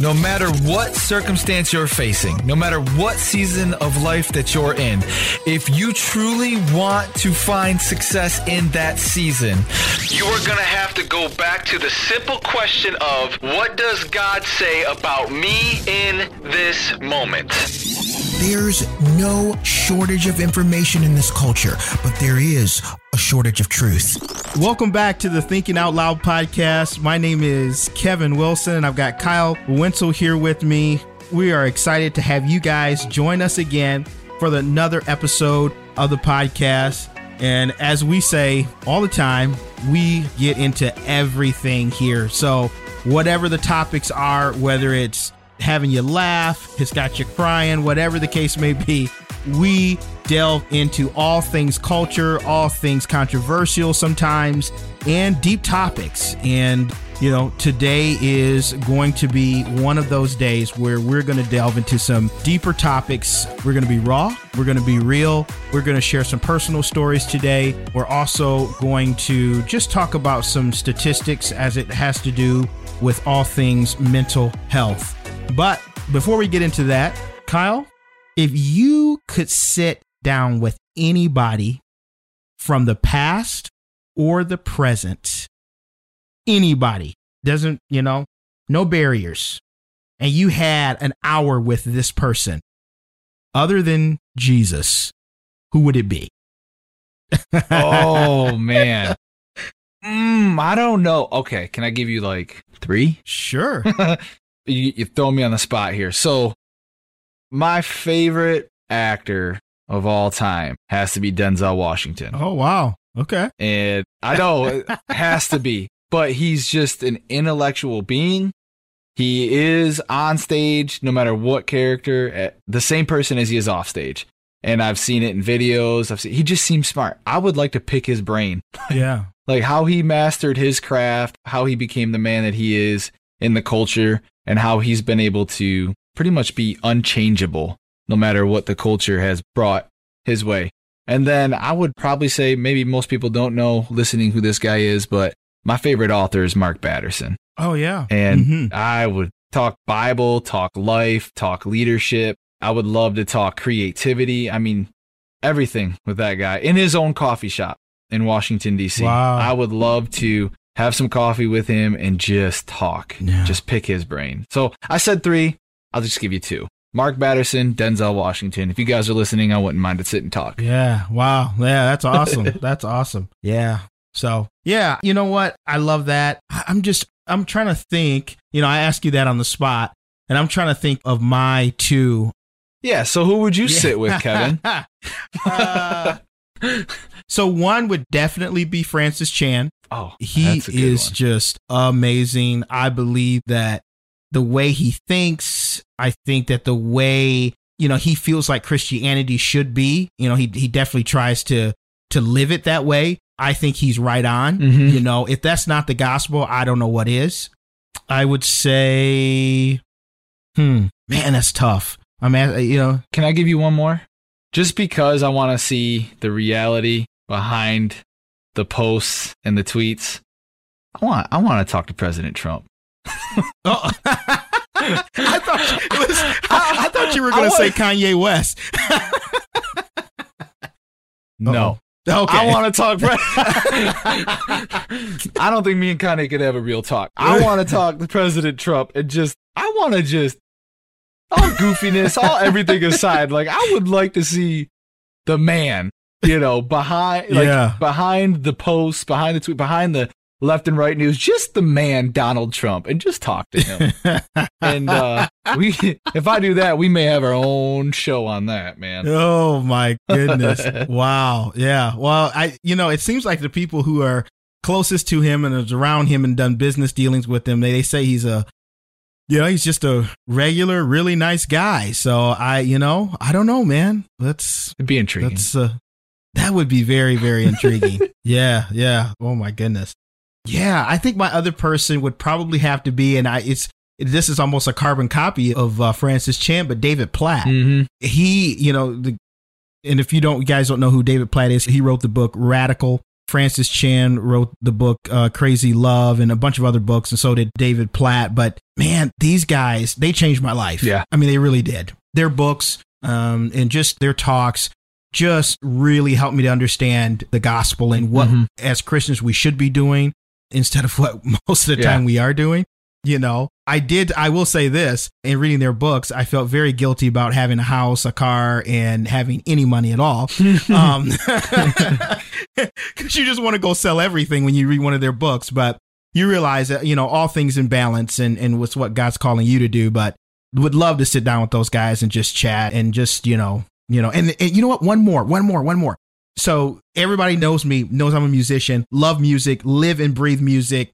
No matter what circumstance you're facing, no matter what season of life that you're in, if you truly want to find success in that season, you are going to have to go back to the simple question of what does God say about me in this moment? There's no shortage of information in this culture, but there is a shortage of truth. Welcome back to the Thinking Out Loud podcast. My name is Kevin Wilson, and I've got Kyle Wenzel here with me. We are excited to have you guys join us again for another episode of the podcast. And as we say all the time, we get into everything here. So, whatever the topics are, whether it's having you laugh, it's got you crying, whatever the case may be, we delve into all things culture, all things controversial sometimes, and deep topics. And, you know, today is going to be one of those days where we're going to delve into some deeper topics. We're going to be raw, we're going to be real, we're going to share some personal stories today. We're also going to just talk about some statistics as it has to do with all things mental health. But before we get into that, Kyle, if you could sit down with anybody from the past or the present, anybody, doesn't, you know, no barriers, and you had an hour with this person other than Jesus, who would it be? oh, man. Mm, I don't know. Okay, can I give you like three? Sure. you, you throw me on the spot here. So, my favorite actor of all time has to be Denzel Washington. Oh wow. Okay. And I know it has to be, but he's just an intellectual being. He is on stage, no matter what character, eh, the same person as he is off stage. And I've seen it in videos. I've seen he just seems smart. I would like to pick his brain. Yeah. Like how he mastered his craft, how he became the man that he is in the culture, and how he's been able to pretty much be unchangeable no matter what the culture has brought his way. And then I would probably say maybe most people don't know listening who this guy is, but my favorite author is Mark Batterson. Oh yeah. And mm-hmm. I would talk Bible, talk life, talk leadership. I would love to talk creativity. I mean, everything with that guy in his own coffee shop in Washington D.C. Wow. I would love to have some coffee with him and just talk, yeah. just pick his brain. So I said three. I'll just give you two. Mark Batterson, Denzel Washington. If you guys are listening, I wouldn't mind to sit and talk. Yeah. Wow. Yeah, that's awesome. that's awesome. Yeah. So, yeah, you know what? I love that. I'm just, I'm trying to think, you know, I ask you that on the spot, and I'm trying to think of my two. Yeah. So, who would you yeah. sit with, Kevin? uh, so, one would definitely be Francis Chan. Oh, he is one. just amazing. I believe that the way he thinks. I think that the way you know he feels like Christianity should be. You know, he he definitely tries to to live it that way. I think he's right on. Mm-hmm. You know, if that's not the gospel, I don't know what is. I would say, hmm, man, that's tough. I'm at, you know. Can I give you one more? Just because I want to see the reality behind the posts and the tweets. I want I want to talk to President Trump oh. I thought it was. I, I thought you were going to say Kanye West. no. Okay. I want to talk. I don't think me and Kanye could have a real talk. I want to talk to President Trump and just. I want to just. All goofiness, all everything aside, like I would like to see the man, you know, behind, like yeah. behind the post, behind the tweet, behind the left and right news, just the man Donald Trump, and just talk to him. and uh, we, if I do that, we may have our own show on that, man. Oh my goodness! wow, yeah. Well, I, you know, it seems like the people who are closest to him and is around him and done business dealings with him, they, they say he's a you know, he's just a regular, really nice guy. So I, you know, I don't know, man. Let's It'd be intriguing. Let's uh, That would be very, very intriguing. yeah, yeah. Oh my goodness. Yeah, I think my other person would probably have to be, and I it's this is almost a carbon copy of uh, Francis Chan, but David Platt. Mm-hmm. He, you know, the, and if you don't, you guys don't know who David Platt is, he wrote the book Radical. Francis Chan wrote the book uh, Crazy Love and a bunch of other books, and so did David Platt. But man, these guys, they changed my life. Yeah. I mean, they really did. Their books um, and just their talks just really helped me to understand the gospel and what, Mhm. as Christians, we should be doing instead of what most of the Yeah. time we are doing. You know, I did, I will say this in reading their books, I felt very guilty about having a house, a car, and having any money at all. um, cause you just want to go sell everything when you read one of their books, but you realize that, you know, all things in balance and, and what's what God's calling you to do. But would love to sit down with those guys and just chat and just, you know, you know, and, and you know what? One more, one more, one more. So everybody knows me, knows I'm a musician, love music, live and breathe music.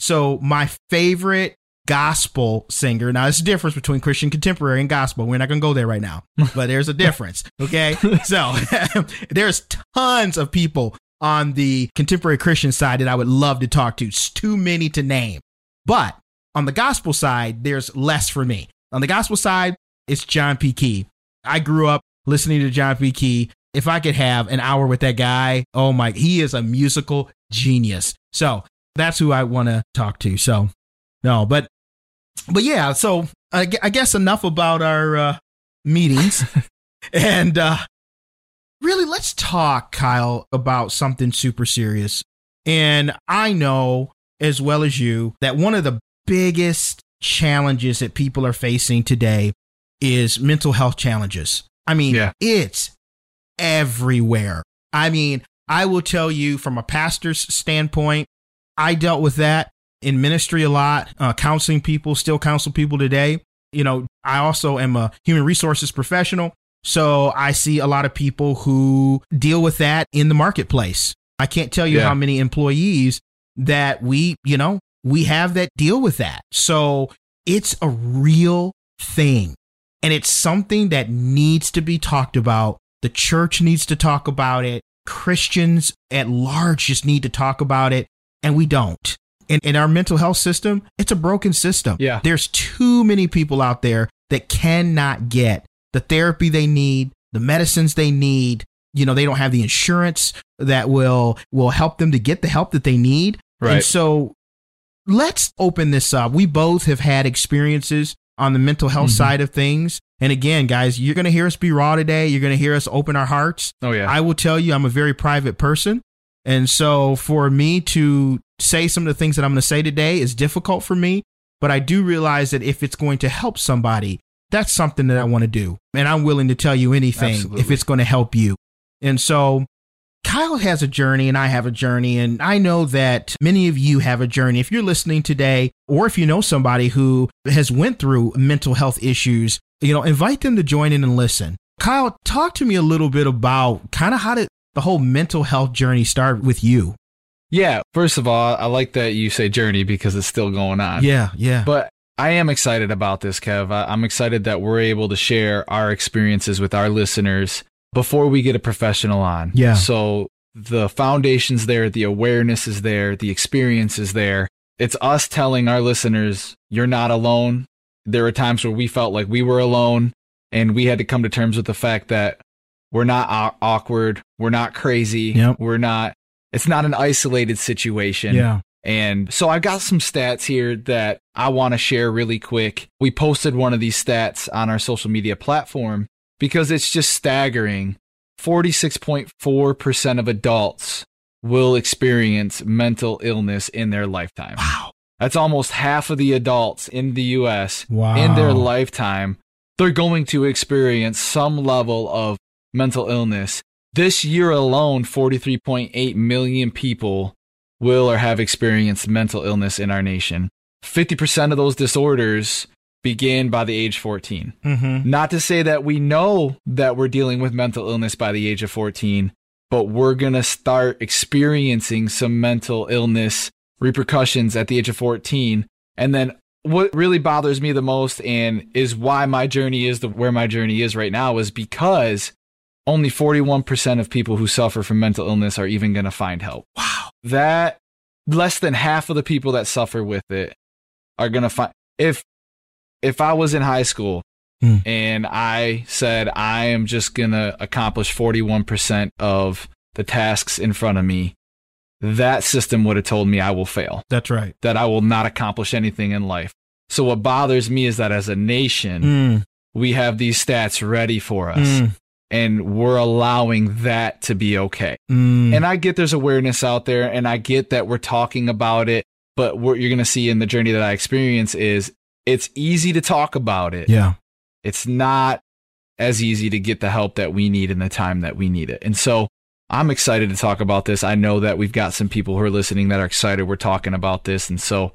So my favorite gospel singer. Now, there's a difference between Christian contemporary and gospel. We're not going to go there right now, but there's a difference. Okay. So there's tons of people on the contemporary Christian side that I would love to talk to. It's too many to name. But on the gospel side, there's less for me. On the gospel side, it's John P. Kee. I grew up listening to John P. Kee. If I could have an hour with that guy, oh my, he is a musical genius. So that's who I want to talk to. So, no, but, but yeah, so I, I guess enough about our uh, meetings. and uh, really, let's talk, Kyle, about something super serious. And I know as well as you that one of the biggest challenges that people are facing today is mental health challenges. I mean, Yeah. it's everywhere. I mean, I will tell you from a pastor's standpoint, I dealt with that in ministry a lot, uh, counseling people, still counsel people today. You know, I also am a human resources professional. So I see a lot of people who deal with that in the marketplace. I can't tell you Yeah. how many employees that we, you know, we have that deal with that. So it's a real thing. And it's something that needs to be talked about. The church needs to talk about it. Christians at large just need to talk about it. And we don't. In, in our mental health system, it's a broken system. Yeah. There's too many people out there that cannot get the therapy they need, the medicines they need. You know, they don't have the insurance that will will help them to get the help that they need. And Right. so let's open this up. We both have had experiences on the mental health Mhm. side of things. And again, guys, you're going to hear us be raw today. You're going to hear us open our hearts. Oh yeah. I will tell you, I'm a very private person. And so for me to say some of the things that I'm going to say today is difficult for me. But I do realize that if it's going to help somebody, that's something that I want to do. And I'm willing to tell you anything if it's going to help you. And so Kyle has a journey and I have a journey. And I know that many of you have a journey. If you're listening today, or if you know somebody who has went through mental health issues, you know, invite them to join in and listen. Kyle, talk to me a little bit about kind of how did the whole mental health journey start with you? yeah. First of all, I like that you say journey because it's still going on. Yeah, yeah. But I am excited about this, Kev. I'm excited that we're able to share our experiences with our listeners before we get a professional on. Yeah. So the foundation's there, the awareness is there, the experience is there. It's us telling our listeners, you're not alone. There are times where we felt like we were alone and we had to come to terms with the fact that we're not awkward. We're not crazy. Yep. We're not, it's not an isolated situation. yeah. And so I've got some stats here that I want to share really quick. We posted one of these stats on our social media platform because it's just staggering. 46.4% of adults will experience mental illness in their lifetime. Wow. That's almost half of the adults in the US Wow. in their lifetime. They're going to experience some level of mental illness. This year alone, 43.8 million people will or have experienced mental illness in our nation. 50% of those disorders begin by the age 14. Mm-hmm. Not to say that we know that we're dealing with mental illness by the age of 14, but we're going to start experiencing some mental illness repercussions at the age of 14. And then what really bothers me the most and is why my journey is the where my journey is right now is because only 41% of people who suffer from mental illness are even going to find help. Wow. That less than half of the people that suffer with it are going to find if if I was in high school Hmm. and I said I am just going to accomplish 41% of the tasks in front of me, that system would have told me I will fail, That's right. that I will not accomplish anything in life. So what bothers me is that as a nation, Mm, we have these stats ready for us mm, and we're allowing that to be okay. mm. And I get there's awareness out there and I get that we're talking about it, but what you're going to see in the journey that I experience is it's easy to talk about it. yeah. It's not as easy to get the help that we need in the time that we need it. And so I'm excited to talk about this. I know that we've got some people who are listening that are excited we're talking about this. And so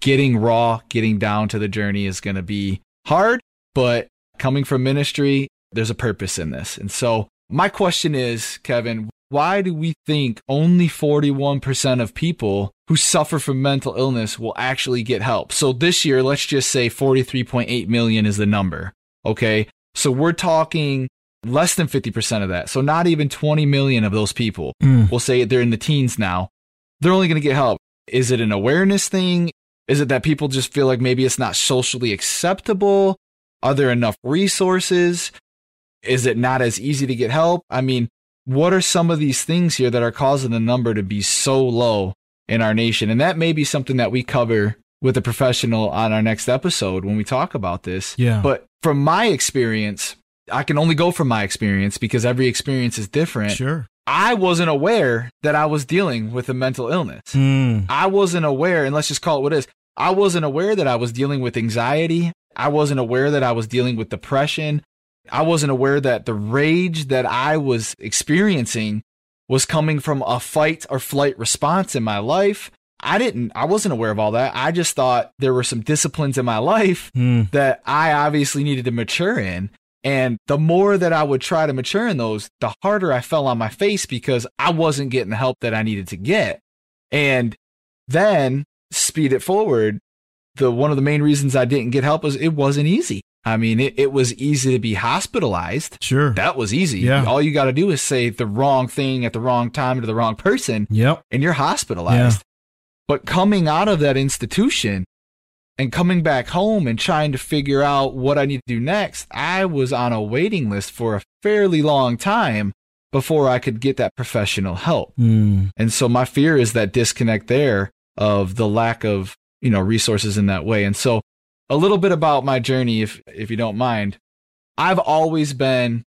getting raw, getting down to the journey is going to be hard, but coming from ministry, there's a purpose in this. And so my question is, Kevin, why do we think only 41% of people who suffer from mental illness will actually get help? So this year, let's just say 43.8 million is the number. Okay. So we're talking less than 50% of that. So not even 20 million of those people. Mm. We'll say they're in the teens now. They're only going to get help. Is it an awareness thing? Is it that people just feel like maybe it's not socially acceptable? Are there enough resources? Is it not as easy to get help? I mean, what are some of these things here that are causing the number to be so low in our nation? And that may be something that we cover with a professional on our next episode when we talk about this. Yeah. But from my experience, I can only go from my experience because every experience is different. Sure. I wasn't aware that I was dealing with a mental illness. Mm. I wasn't aware, and let's just call it what it is. I wasn't aware that I was dealing with anxiety. I wasn't aware that I was dealing with depression. I wasn't aware that the rage that I was experiencing was coming from a fight or flight response in my life. I didn't, I wasn't aware of all that. I just thought there were some disciplines in my life Mm. that I obviously needed to mature in. And the more that I would try to mature in those, the harder I fell on my face because I wasn't getting the help that I needed to get. And then speed it forward. The one of the main reasons I didn't get help was it wasn't easy. I mean, it, it was easy to be hospitalized. Sure. That was easy. Yeah. All you got to do is say the wrong thing at the wrong time to the wrong person Yep. and you're hospitalized. But coming out of that institution and coming back home and trying to figure out what I need to do next, I was on a waiting list for a fairly long time before I could get that professional help. Mm. And so my fear is that disconnect there of the lack of, you know, resources in that way. And so a little bit about my journey, if, if you don't mind. I've always been,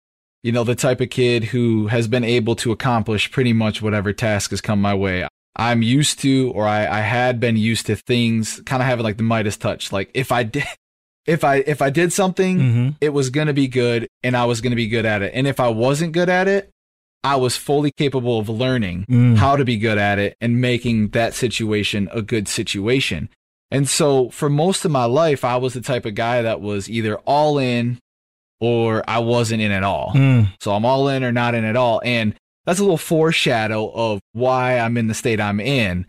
you know, the type of kid who has been able to accomplish pretty much whatever task has come my way. I'm used to, or I, I had been used to things kind of having like the Midas touch. Like if I did, if I, if I did something, Mhm. it was going to be good and I was going to be good at it. And if I wasn't good at it, I was fully capable of learning Mm. how to be good at it and making that situation a good situation. And so for most of my life, I was the type of guy that was either all in or I wasn't in at all. Mm. So I'm all in or not in at all. And that's a little foreshadow of why I'm in the state I'm in.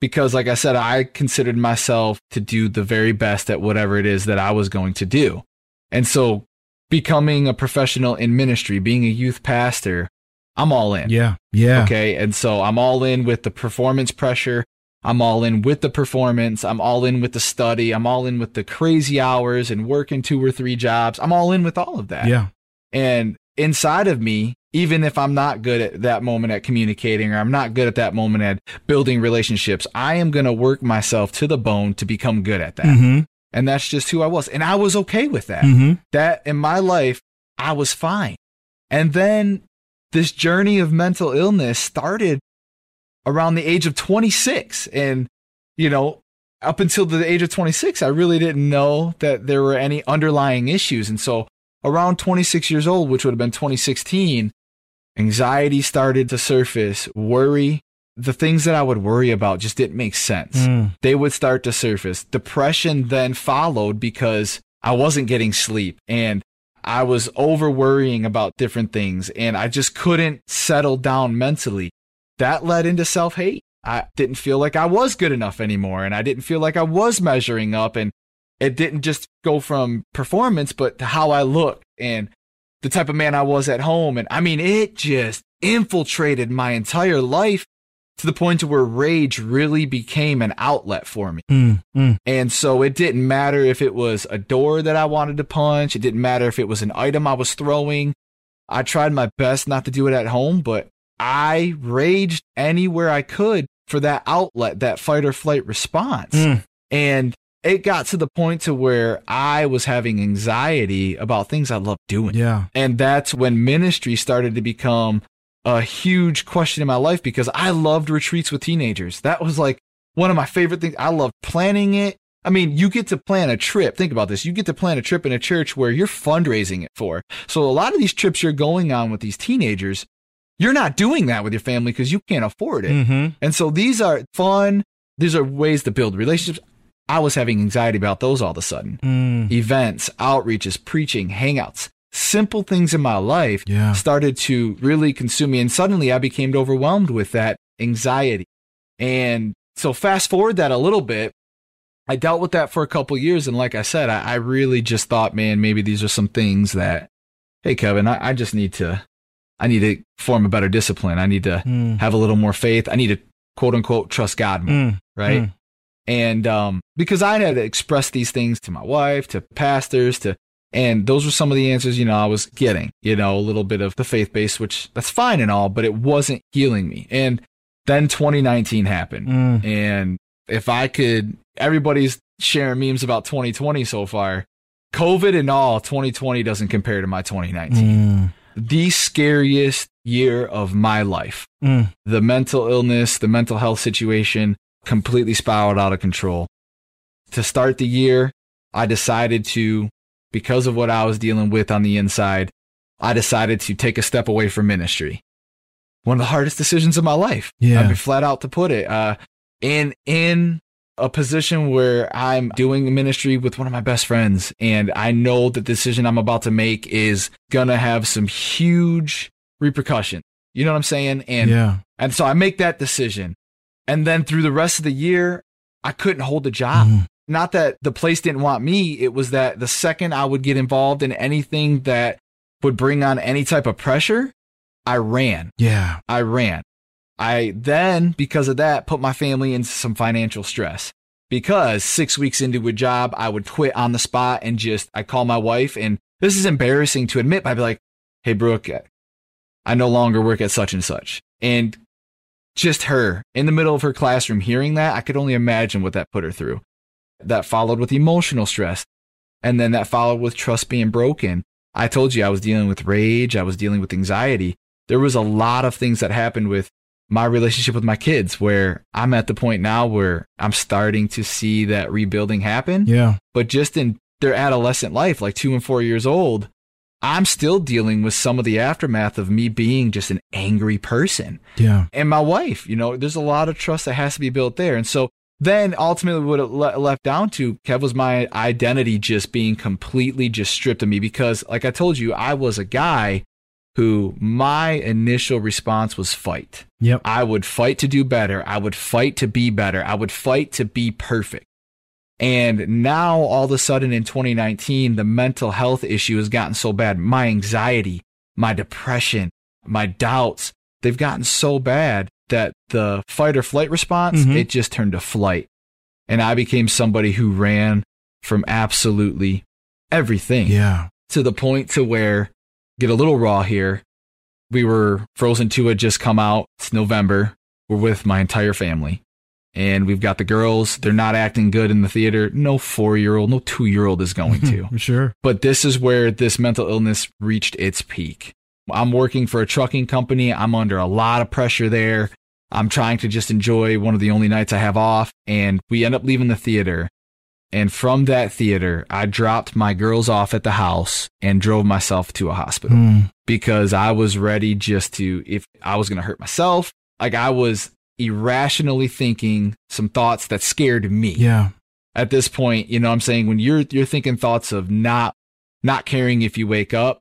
Because, like I said, I considered myself to do the very best at whatever it is that I was going to do. And so, becoming a professional in ministry, being a youth pastor, I'm all in. Yeah. Yeah. Okay. And so I'm all in with the performance pressure. I'm all in with the performance. I'm all in with the study. I'm all in with the crazy hours and working two or three jobs. I'm all in with all of that. Yeah. And inside of me, even if I'm not good at that moment at communicating or I'm not good at that moment at building relationships, I am going to work myself to the bone to become good at that. Mm-hmm. And that's just who I was. And I was okay with that Mm-hmm. that in my life, I was fine. And then this journey of mental illness started around the age of 26. And, you know, up until the age of 26, I really didn't know that there were any underlying issues. And so around 26 years old, which would have been 2016, anxiety started to surface, worry. The things that I would worry about just didn't make sense Mm. they would start to surface. Depression then followed because I wasn't getting sleep and I was over worrying about different things and I just couldn't settle down mentally. That led into self hate. I didn't feel like I was good enough anymore and I didn't feel like I was measuring up and it didn't just go from performance, but to how I looked and the type of man I was at home. And I mean, it just infiltrated my entire life to the point to where rage really became an outlet for me. Mm, mm. And so it didn't matter if it was a door that I wanted to punch. It didn't matter if it was an item I was throwing. I tried my best not to do it at home, but I raged anywhere I could for that outlet, that fight or flight response. Mm. And it got to the point to where I was having anxiety about things I loved doing. Yeah. And that's when ministry started to become a huge question in my life because I loved retreats with teenagers. That was like one of my favorite things. I loved planning it. I mean, you get to plan a trip. Think about this. You get to plan a trip in a church where you're fundraising it for. So a lot of these trips you're going on with these teenagers, you're not doing that with your family because you can't afford it. Mm-hmm. And so these are fun. These are ways to build relationships. I was having anxiety about those all of a sudden. Mm. Events, outreaches, preaching, hangouts, simple things in my life Yeah. started to really consume me. And suddenly I became overwhelmed with that anxiety. And so fast forward that a little bit, I dealt with that for a couple years. And like I said, I, I really just thought, man, maybe these are some things that, hey, Kevin, I, I just need to, I need to form a better discipline. I need to Mm. have a little more faith. I need to quote unquote trust God more Mm. right? Mm. And um, because I had expressed these things to my wife, to pastors, to and those were some of the answers, you know, I was getting, you know, a little bit of the faith base, which that's fine and all, but it wasn't healing me. And then 2019 happened. Mm. And if I could, everybody's sharing memes about 2020 so far. COVID and all, 2020 doesn't compare to my 2019. The scariest year of my life Mm. the mental illness, the mental health situation completely spiraled out of control. To start the year, I decided to, because of what I was dealing with on the inside, I decided to take a step away from ministry. One of the hardest decisions of my life. Yeah. I mean, flat out to put it. Uh, in, in a position where I'm doing ministry with one of my best friends and I know the decision I'm about to make is gonna have some huge repercussions. You know what I'm saying? And yeah. and so I make that decision. And then through the rest of the year, I couldn't hold a job. Mhm. Not that the place didn't want me. It was that the second I would get involved in anything that would bring on any type of pressure, I ran. Yeah. I ran. I then, because of that, put my family into some financial stress. Because six weeks into a job, I would quit on the spot and just, I call my wife, and this is embarrassing to admit, but I'd be like, hey, Brooke, I no longer work at such and such. And just her in the middle of her classroom hearing that, I could only imagine what that put her through. That followed with emotional stress. And then that followed with trust being broken. I told you I was dealing with rage. I was dealing with anxiety. There was a lot of things that happened with my relationship with my kids where I'm at the point now where I'm starting to see that rebuilding happen. Yeah. But just in their adolescent life, like two and four years old, I'm still dealing with some of the aftermath of me being just an angry person Yeah. and my wife. You know, there's a lot of trust that has to be built there. And so then ultimately what it le- left down to, Kev, was my identity just being completely just stripped of me because, like I told you, I was a guy who my initial response was fight. Yep. I would fight to do better. I would fight to be better. I would fight to be perfect. And now all of a sudden in 2019, the mental health issue has gotten so bad. My anxiety, my depression, my doubts, they've gotten so bad that the fight or flight response, Mhm. it just turned to flight. And I became somebody who ran from absolutely everything Yeah. to the point to where get a little raw here. We were Frozen 2 had just come out. It's November. We're with my entire family. And we've got the girls. They're not acting good in the theater. No four year old, no two year old is going to. Sure. But this is where this mental illness reached its peak. I'm working for a trucking company. I'm under a lot of pressure there. I'm trying to just enjoy one of the only nights I have off. And we end up leaving the theater. And from that theater, I dropped my girls off at the house and drove myself to a hospital Mm. because I was ready just to, if I was going to hurt myself, like I was irrationally thinking some thoughts that scared me Yeah. at this point, you know what I'm saying when you're you're thinking thoughts of not not caring if you wake up,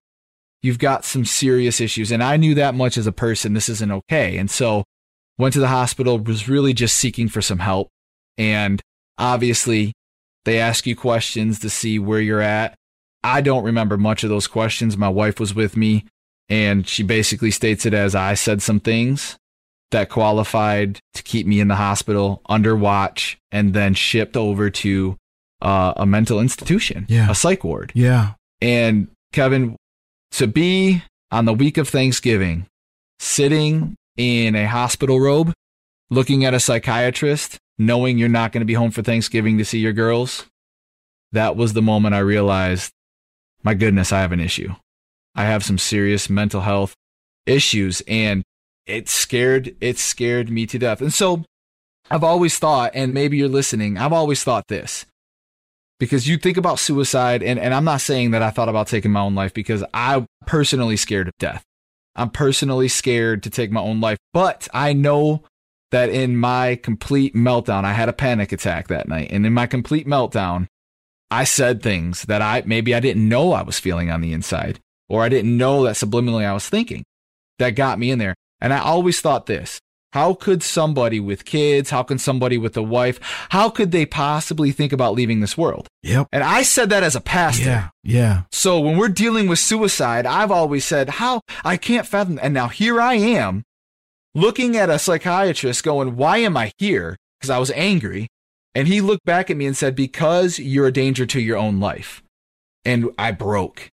you've got some serious issues and I knew that much as a person this isn't okay. And so went to the hospital was really just seeking for some help and obviously they ask you questions to see where you're at. I don't remember much of those questions. My wife was with me, and she basically states it as I said some things that qualified to keep me in the hospital under watch and then shipped over to uh, a mental institution, Yeah. a psych ward. Yeah. And Kevin, to be on the week of Thanksgiving, sitting in a hospital robe, looking at a psychiatrist, knowing you're not going to be home for Thanksgiving to see your girls, that was the moment I realized, my goodness, I have an issue. I have some serious mental health issues and it scared it scared me to death. And so I've always thought, and maybe you're listening, I've always thought this because you think about suicide and, and i'm not saying that i thought about taking my own life because i'm personally scared of death i'm personally scared to take my own life but i know that in my complete meltdown i had a panic attack that night and in my complete meltdown i said things that i maybe i didn't know i was feeling on the inside or i didn't know that subliminally i was thinking that got me in there and i always thought this how could somebody with kids, how can somebody with a wife, how could they possibly think about leaving this world? Yep. And I said that as a pastor. Yeah. Yeah. So when we're dealing with suicide, I've always said, how I can't fathom. And now here I am looking at a psychiatrist going, why am I here? Because I was angry. And he looked back at me and said, because you're a danger to your own life. And I broke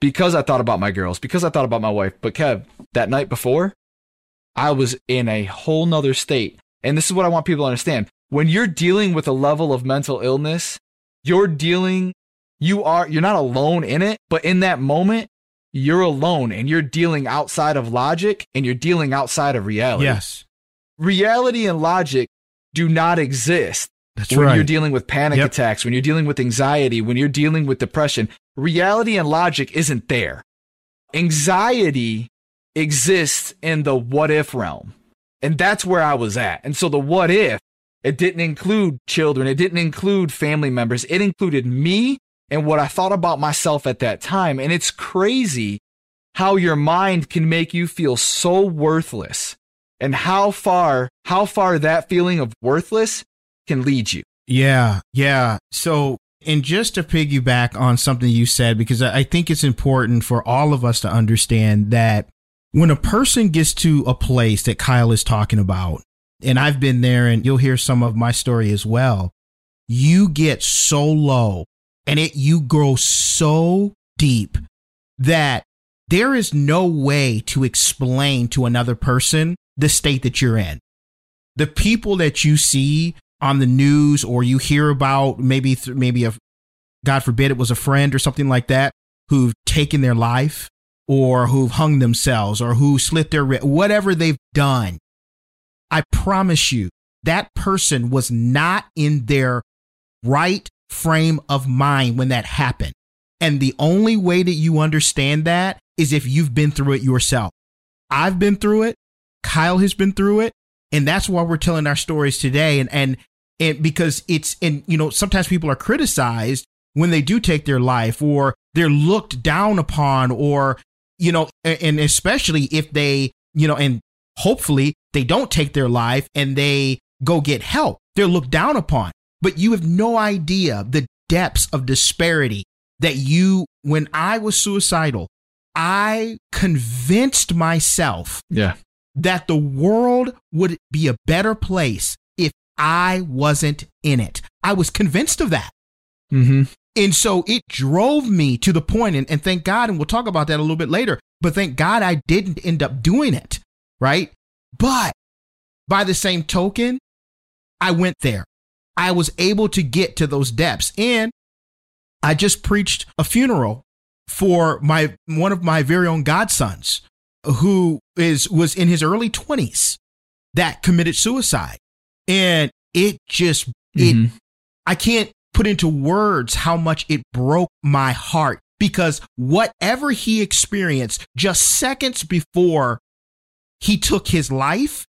because I thought about my girls, because I thought about my wife. But Kev, that night before, I was in a whole nother state. And this is what I want people to understand. When you're dealing with a level of mental illness, you're dealing, you are, you're not alone in it, but in that moment, you're alone and you're dealing outside of logic and you're dealing outside of reality. Yes. Reality and logic do not exist That's when right. you're dealing with panic Yep. attacks, when you're dealing with anxiety, when you're dealing with depression. Reality and logic isn't there. Anxiety exists in the what if realm. And that's where I was at. And so the what if, it didn't include children, it didn't include family members, it included me and what I thought about myself at that time. And it's crazy how your mind can make you feel so worthless and how far, how far that feeling of worthless can lead you. Yeah, yeah. So, and just to piggyback on something you said, because I think it's important for all of us to understand that when a person gets to a place that Kyle is talking about, and I've been there, and you'll hear some of my story as well, you get so low and it you grow so deep that there is no way to explain to another person the state that you're in. The people that you see on the news or you hear about maybe th- maybe a God forbid it was a friend or something like that who've taken their life or who've hung themselves or who slit their wrist, whatever they've done. I promise you that person was not in their right frame of mind when that happened. And the only way that you understand that is if you've been through it yourself. I've been through it. Kyle has been through it. And that's why we're telling our stories today. And, and, and because it's, and, you know, sometimes people are criticized when they do take their life or they're looked down upon or, you know, and especially if they, you know, and hopefully they don't take their life and they go get help. They're looked down upon. But you have no idea the depths of disparity that you, when I was suicidal, I convinced myself Yeah. that the world would be a better place if I wasn't in it. I was convinced of that. Mm-hmm. And so it drove me to the point, and, and thank God, and we'll talk about that a little bit later, but thank God I didn't end up doing it, right? But by the same token, I went there. I was able to get to those depths. And I just preached a funeral for my one of my very own godsons who is was in his early 20s that committed suicide. And it just it Mhm. I can't put into words how much it broke my heart because whatever he experienced just seconds before he took his life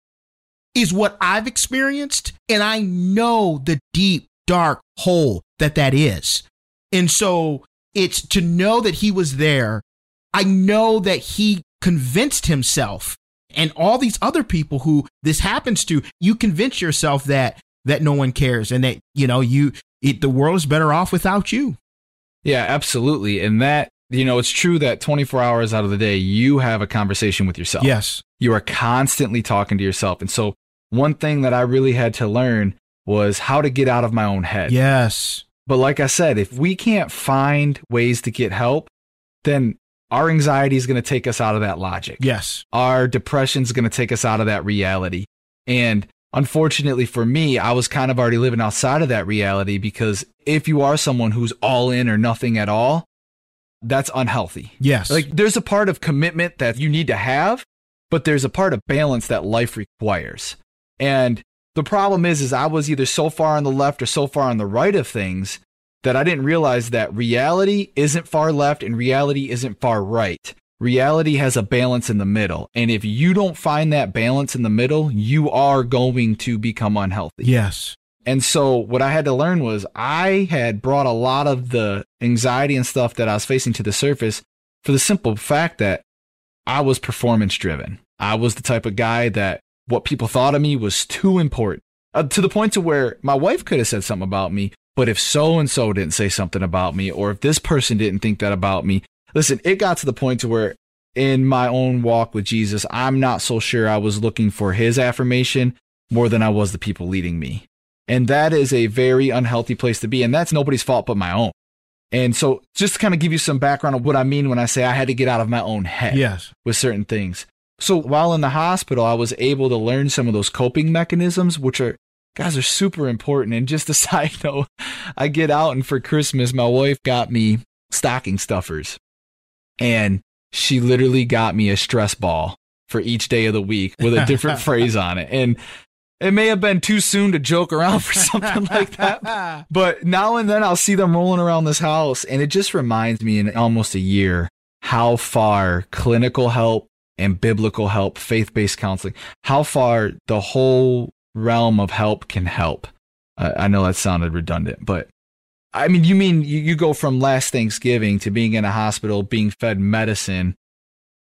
is what I've experienced. And I know the deep, dark hole that that is. And so it's to know that he was there. I know that he convinced himself and all these other people who this happens to, you convince yourself that that no one cares and that you know you it, the world is better off without you Yeah, absolutely. And that, you know, it's true that 24 hours out of the day, you have a conversation with yourself. Yes. You are constantly talking to yourself. And so, one thing that I really had to learn was how to get out of my own head. Yes. But like I said, if we can't find ways to get help, then our anxiety is going to take us out of that logic. Yes. Our depression is going to take us out of that reality. And unfortunately for me, I was kind of already living outside of that reality because if you are someone who's all in or nothing at all, that's unhealthy. Yes. Like there's a part of commitment that you need to have, but there's a part of balance that life requires. And the problem is is I was either so far on the left or so far on the right of things that I didn't realize that reality isn't far left and reality isn't far right. Reality has a balance in the middle. And if you don't find that balance in the middle, you are going to become unhealthy. yes. And so what I had to learn was I had brought a lot of the anxiety and stuff that I was facing to the surface for the simple fact that I was performance driven. I was the type of guy that what people thought of me was too important uh, to the point to where my wife could have said something about me. But if so and so didn't say something about me, or if this person didn't think that about me, listen, it got to the point to where in my own walk with Jesus, I'm not so sure I was looking for his affirmation more than I was the people leading me. And that is a very unhealthy place to be. And that's nobody's fault but my own. And so just to kind of give you some background of what I mean when I say I had to get out of my own head Yes. with certain things. So while in the hospital, I was able to learn some of those coping mechanisms, which are, guys, are super important. And just a side note, I get out and for Christmas, my wife got me stocking stuffers. And she literally got me a stress ball for each day of the week with a different phrase on it. And it may have been too soon to joke around for something like that. But now and then I'll see them rolling around this house, and it just reminds me in almost a year how far clinical help and biblical help, faith based counseling, how far the whole realm of help can help. Uh, I know that sounded redundant, but I mean, you mean you, you go from last Thanksgiving to being in a hospital, being fed medicine,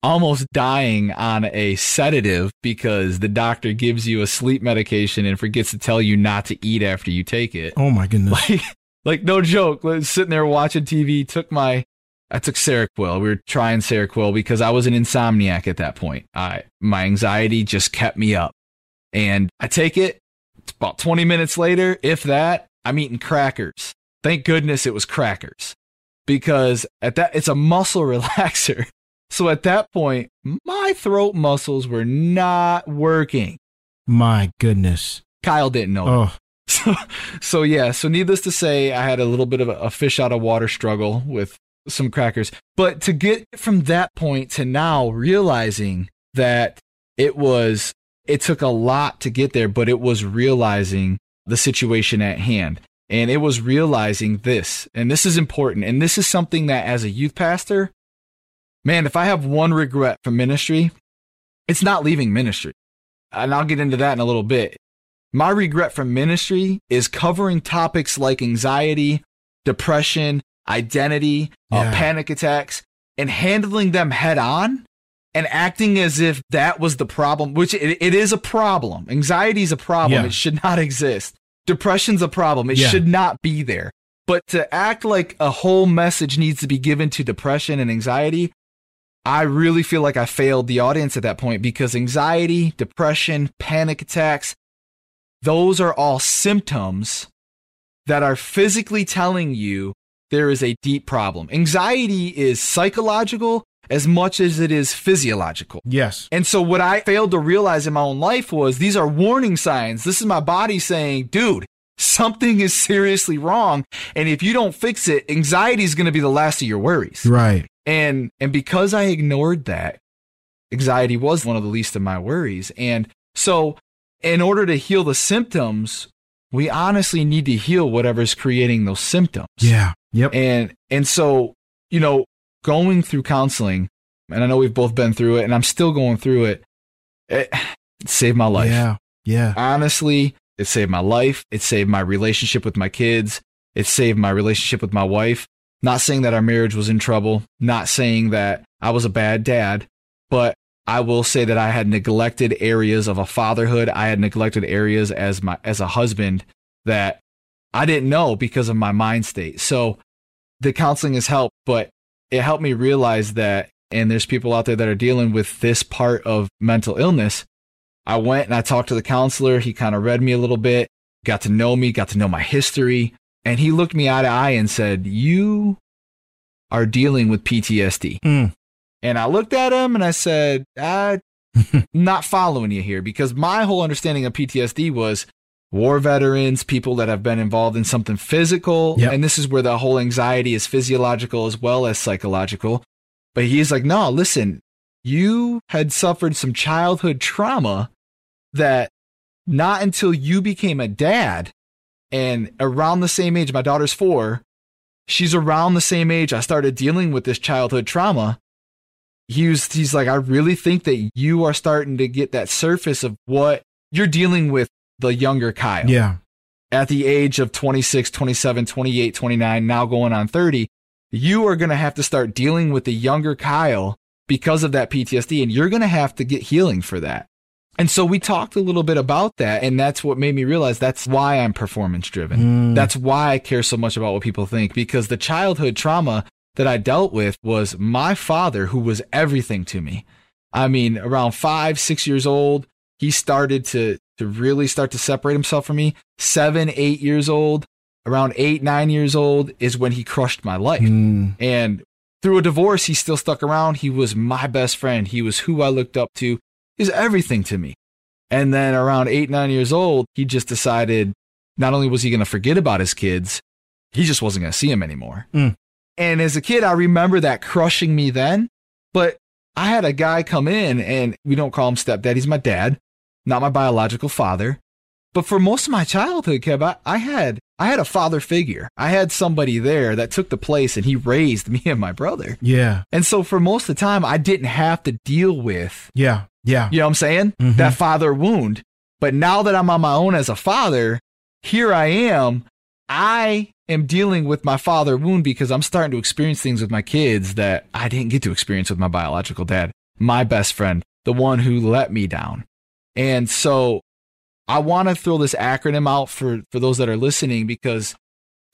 almost dying on a sedative because the doctor gives you a sleep medication and forgets to tell you not to eat after you take it. Oh my goodness. Like, like no joke. Sitting there watching TV, took my, I took Seroquel. We were trying Seroquel because I was an insomniac at that point. I, my anxiety just kept me up. And I take it. It's about 20 minutes later, if that, I'm eating crackers. Thank goodness it was crackers because at that, it's a muscle relaxer. So at that point, my throat muscles were not working. My goodness. Kyle didn't know. Oh, So, so yeah. So needless to say, I had a little bit of a, a fish out of water struggle with some crackers. But to get from that point to now realizing that it was, it took a lot to get there, but it was realizing the situation at hand. And it was realizing this, and this is important. And this is something that as a youth pastor, man, if I have one regret from ministry, it's not leaving ministry. And I'll get into that in a little bit. My regret from ministry is covering topics like anxiety, depression, identity, uh, panic attacks, and handling them head on and acting as if that was the problem, which it, it is a problem. Anxiety is a problem. Yeah. It should not exist. Depression's a problem. It Yeah. should not be there. But to act like a whole message needs to be given to depression and anxiety, I really feel like I failed the audience at that point because anxiety, depression, panic attacks, those are all symptoms that are physically telling you there is a deep problem. Anxiety is psychological as much as it is physiological. yes. And so what I failed to realize in my own life was these are warning signs. This is my body saying, dude, something is seriously wrong. And if you don't fix it, anxiety is going to be the last of your worries. Right. And and because I ignored that, anxiety was one of the least of my worries. And so in order to heal the symptoms, we honestly need to heal whatever's creating those symptoms. Yeah. Yep. And and so, you know, going through counseling, and I know we've both been through it, and I'm still going through it, it, it saved my life. Yeah. Yeah. Honestly, it saved my life. It saved my relationship with my kids. It saved my relationship with my wife. Not saying that our marriage was in trouble, not saying that I was a bad dad, but I will say that I had neglected areas of a fatherhood. I had neglected areas as my as a husband that I didn't know because of my mind state. So the counseling has helped, but it helped me realize that, and there's people out there that are dealing with this part of mental illness. I went and I talked to the counselor. He kind of read me a little bit, got to know me, got to know my history. And he looked me eye to eye and said, You are dealing with PTSD. Mm. And I looked at him and I said, I'm not following you here because my whole understanding of PTSD was war veterans, people that have been involved in something physical. Yep. And this is where the whole anxiety is physiological as well as psychological. But he's like, no, listen, you had suffered some childhood trauma that not until you became a dad and around the same age, my daughter's four, she's around the same age. I started dealing with this childhood trauma. He was, he's like, I really think that you are starting to get that surface of what you're dealing with the younger Kyle Yeah. at the age of 26, 27, 28, 29, now going on 30, you are going to have to start dealing with the younger Kyle because of that PTSD, and you're going to have to get healing for that. And so we talked a little bit about that, and that's what made me realize that's why I'm performance driven. Mm. That's why I care so much about what people think because the childhood trauma that I dealt with was my father, who was everything to me. I mean, around five, six years old, he started to to really start to separate himself from me. Seven, eight years old, around eight, nine years old is when he crushed my life. Mm. And through a divorce, he still stuck around. He was my best friend. He was who I looked up to. He was everything to me. And then around eight, nine years old, he just decided not only was he going to forget about his kids, he just wasn't going to see them anymore. Mm. And as a kid, I remember that crushing me then. But I had a guy come in, and we don't call him stepdad. He's my dad, not my biological father. But for most of my childhood, Kev, I, I had I had a father figure. I had somebody there that took the place, and he raised me and my brother. Yeah. And so for most of the time, I didn't have to deal with Yeah. Yeah. you know what I'm saying? Mhm. That father wound. But now that I'm on my own as a father, here I am. I am dealing with my father wound because I'm starting to experience things with my kids that I didn't get to experience with my biological dad, my best friend, the one who let me down. And so I want to throw this acronym out for, for those that are listening because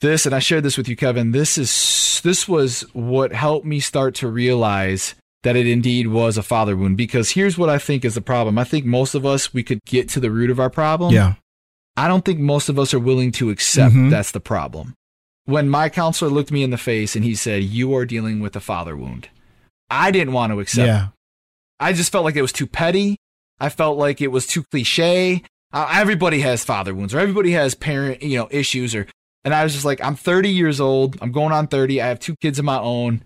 this, and I shared this with you, Kevin, this is, this was what helped me start to realize that it indeed was a father wound because here's what I think is the problem. I think most of us, we could get to the root of our problem. Yeah. I don't think most of us are willing to accept Mhm. that's the problem. When my counselor looked me in the face and he said, You are dealing with a father wound, I didn't want to accept Yeah. I just felt like it was too petty. I felt like it was too cliche. Uh, everybody has father wounds or everybody has parent, you know, issues or, and I was just like, I'm 30 years old. I'm going on 30. I have two kids of my own.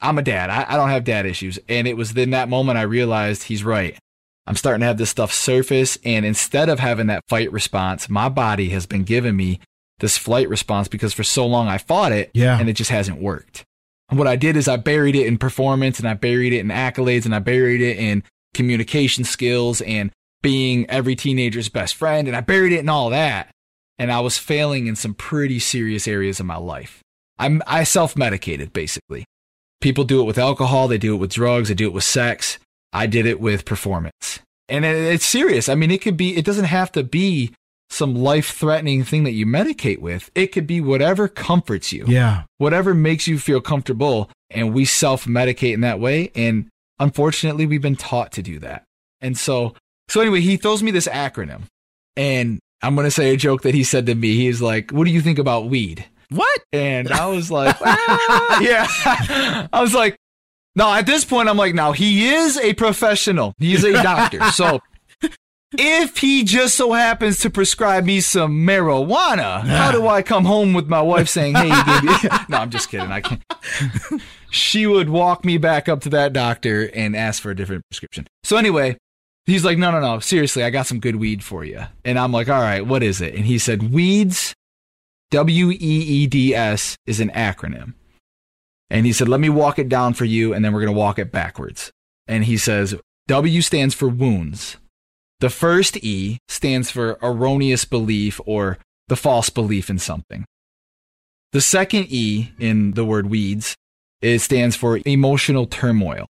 I'm a dad. I, I don't have dad issues. And it was in that moment I realized he's right. I'm starting to have this stuff surface. And instead of having that fight response, my body has been giving me this flight response because for so long I fought it Yeah. and it just hasn't worked. And what I did is I buried it in performance and I buried it in accolades and I buried it in communication skills and being every teenager's best friend. And I buried it in all that. And I was failing in some pretty serious areas of my life. I'm, I self medicated basically. People do it with alcohol, they do it with drugs, they do it with sex. I did it with performance. And it, it's serious. I mean, it could be, it doesn't have to be some life threatening thing that you medicate with. It could be whatever comforts you Yeah. whatever makes you feel comfortable and we self medicate in that way and unfortunately we've been taught to do that and so so anyway he throws me this acronym and i'm going to say a joke that he said to me he's like what do you think about weed What? and i was like "Ah." yeah i was like no at this point i'm like now he is a professional he's a doctor so if he just so happens to prescribe me some marijuana, how do I come home with my wife saying, "Hey, me-" no, I'm just kidding. I can't. she would walk me back up to that doctor and ask for a different prescription. So anyway, he's like, "No, no, no, seriously, I got some good weed for you." And I'm like, "All right, what is it?" And he said, "Weeds, W E E D S, is an acronym." And he said, "Let me walk it down for you, and then we're gonna walk it backwards." And he says, "W stands for wounds." The first E stands for erroneous belief or the false belief in something. The second E in the word weeds, it stands for emotional turmoil.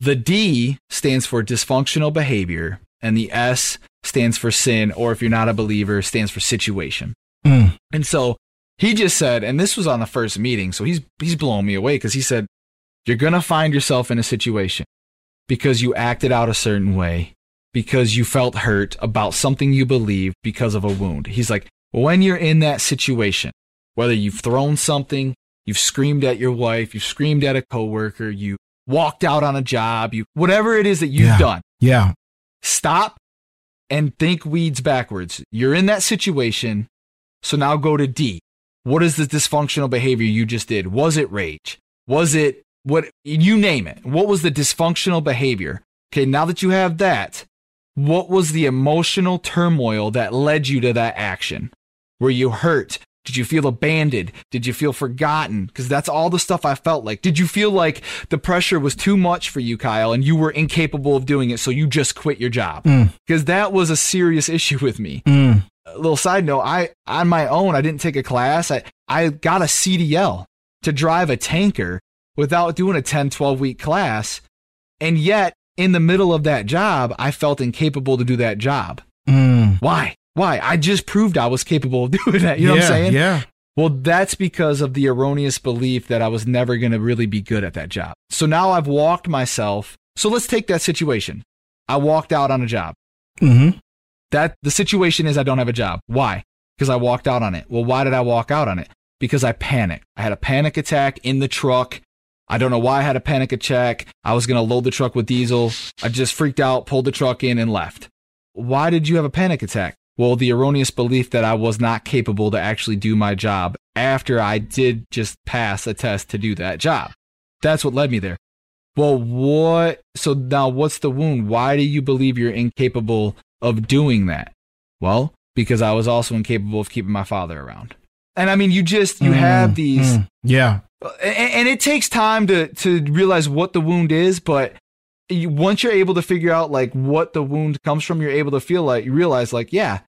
The D stands for dysfunctional behavior, and the S stands for sin, or if you're not a believer, stands for situation. Mm. And so He just said, and this was on the first meeting, so he's he's blowing me away because he said, You're gonna find yourself in a situation because you acted out a certain way, because you felt hurt about something you believed because of a wound. He's like, when you're in that situation, whether you've thrown something, you've screamed at your wife, you've screamed at a coworker, you walked out on a job, you whatever it is that you've Yeah. done, Yeah. stop and think weeds backwards. You're in that situation, so now go to D. What is the dysfunctional behavior you just did? Was it rage? Was it what you name it? What was the dysfunctional behavior? Okay, now that you have that, what was the emotional turmoil that led you to that action? Were you hurt? Did you feel abandoned? Did you feel forgotten? Because that's all the stuff I felt like. Did you feel like the pressure was too much for you, Kyle, and you were incapable of doing it, so you just quit your job? Because that was a serious issue with me. Mm. A little side note, I on my own, I didn't take a class. I, I got a CDL to drive a tanker without doing a 10, 12 week class. And yet, in the middle of that job, I felt incapable to do that job. Mm. Why? Why? I just proved I was capable of doing that. You know yeah, what I'm saying? Yeah. Well, that's because of the erroneous belief that I was never going to really be good at that job. So now I've walked myself. So let's take that situation. I walked out on a job. Mm-hmm. That the situation is I don't have a job. Why? Because I walked out on it. Well, why did I walk out on it? Because I panicked. I had a panic attack in the truck. I don't know why I had a panic attack. I was going to load the truck with diesel. I just freaked out, pulled the truck in, and left. Why did you have a panic attack? Well, the erroneous belief that I was not capable to actually do my job after I did just pass a test to do that job. That's what led me there. Well, what? So now what's the wound? Why do you believe you're incapable of doing that? Well, because I was also incapable of keeping my father around. And I mean, you just, you have these, Mm. Yeah. And, and it takes time to to realize what the wound is but you, once you're able to figure out like what the wound comes from you're able to feel like you realize like yeah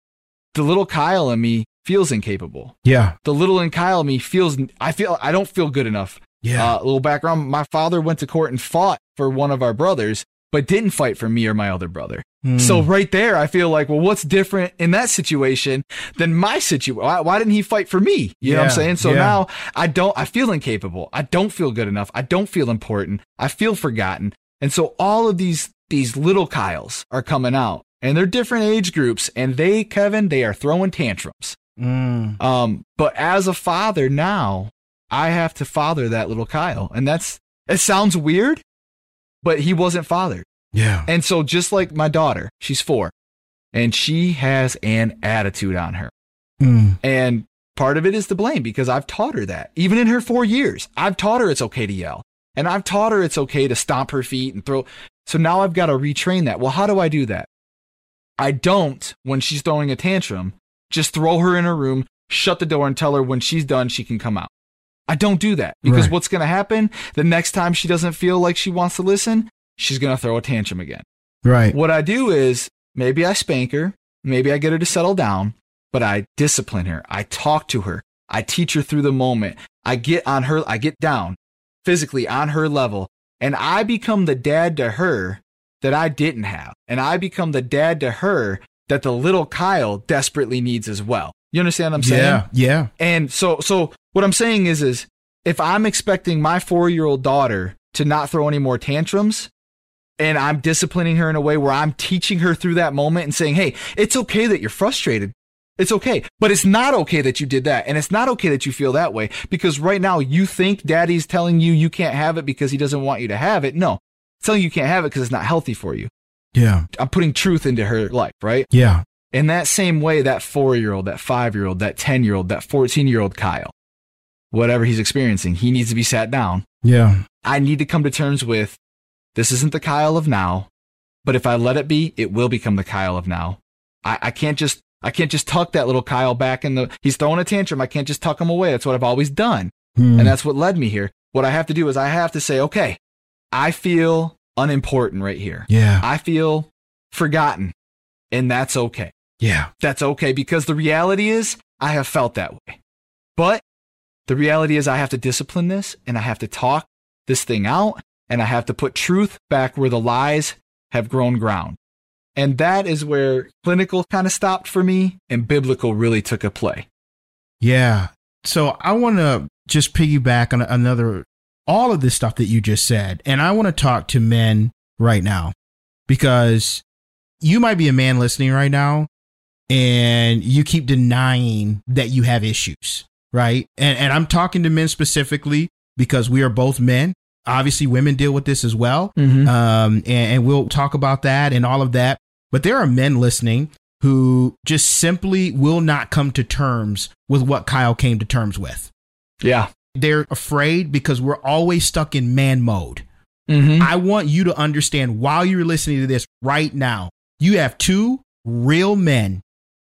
the little kyle in me feels incapable Yeah. the little in kyle in me feels i feel i don't feel good enough Yeah. uh, a little background my father went to court and fought for one of our brothers but didn't fight for me or my other brother Mm. so right there, I feel like, well, what's different in that situation than my situation? Why, why didn't he fight for me? You know what I'm saying? So yeah. now I don't, I feel incapable. I don't feel good enough. I don't feel important. I feel forgotten. And so all of these, these little Kyles are coming out and they're different age groups and they, Kevin, they are throwing tantrums. Mm. Um, but as a father now, I have to father that little Kyle. And that's, it sounds weird, but he wasn't fathered. Yeah. And so, just like my daughter, she's four, and she has an attitude on her. Mm. And part of it is to blame because I've taught her that. Even in her four years, I've taught her it's okay to yell. And I've taught her it's okay to stomp her feet and throw. So now I've got to retrain that. Well, how do I do that? I don't, when she's throwing a tantrum, just throw her in her room, shut the door, and tell her when she's done, she can come out. I don't do that because Right. what's going to happen the next time she doesn't feel like she wants to listen, she's going to throw a tantrum again. Right. What I do is maybe I spank her, maybe I get her to settle down, but I discipline her. I talk to her. I teach her through the moment. I get on her, I get down physically on her level, and I become the dad to her that I didn't have. And I become the dad to her that the little Kyle desperately needs as well. You understand what I'm saying? Yeah. Yeah. And so, so what I'm saying is, is if I'm expecting my four year old daughter to not throw any more tantrums, and I'm disciplining her in a way where I'm teaching her through that moment and saying, Hey, it's okay that you're frustrated. It's okay, but it's not okay that you did that. And it's not okay that you feel that way because right now you think daddy's telling you you can't have it because he doesn't want you to have it. No, it's telling you you can't have it because it's not healthy for you. Yeah. I'm putting truth into her life, right? Yeah. In that same way, that four year old, that five year old, that 10 year old, that 14 year old Kyle, whatever he's experiencing, he needs to be sat down. Yeah. I need to come to terms with this isn't the Kyle of now, but if I let it be, it will become the Kyle of now. I, I can't just, I can't just tuck that little Kyle back in the, he's throwing a tantrum. I can't just tuck him away. That's what I've always done. Mm. And that's what led me here. What I have to do is I have to say, okay, I feel unimportant right here. yeah. I feel forgotten and that's okay Yeah. that's okay because the reality is I have felt that way. But the reality is I have to discipline this and I have to talk this thing out and I have to put truth back where the lies have grown ground. And that is where clinical kind of stopped for me and biblical really took a play. Yeah. So I want to just piggyback on another, all of this stuff that you just said. And I want to talk to men right now because you might be a man listening right now and you keep denying that you have issues, right? And, and I'm talking to men specifically because we are both men. Obviously, women deal with this as well. Mm-hmm. Um, and, and we'll talk about that and all of that. But there are men listening who just simply will not come to terms with what Kyle came to terms with. Yeah. They're afraid because we're always stuck in man mode. Mm-hmm. I want you to understand while you're listening to this right now, you have two real men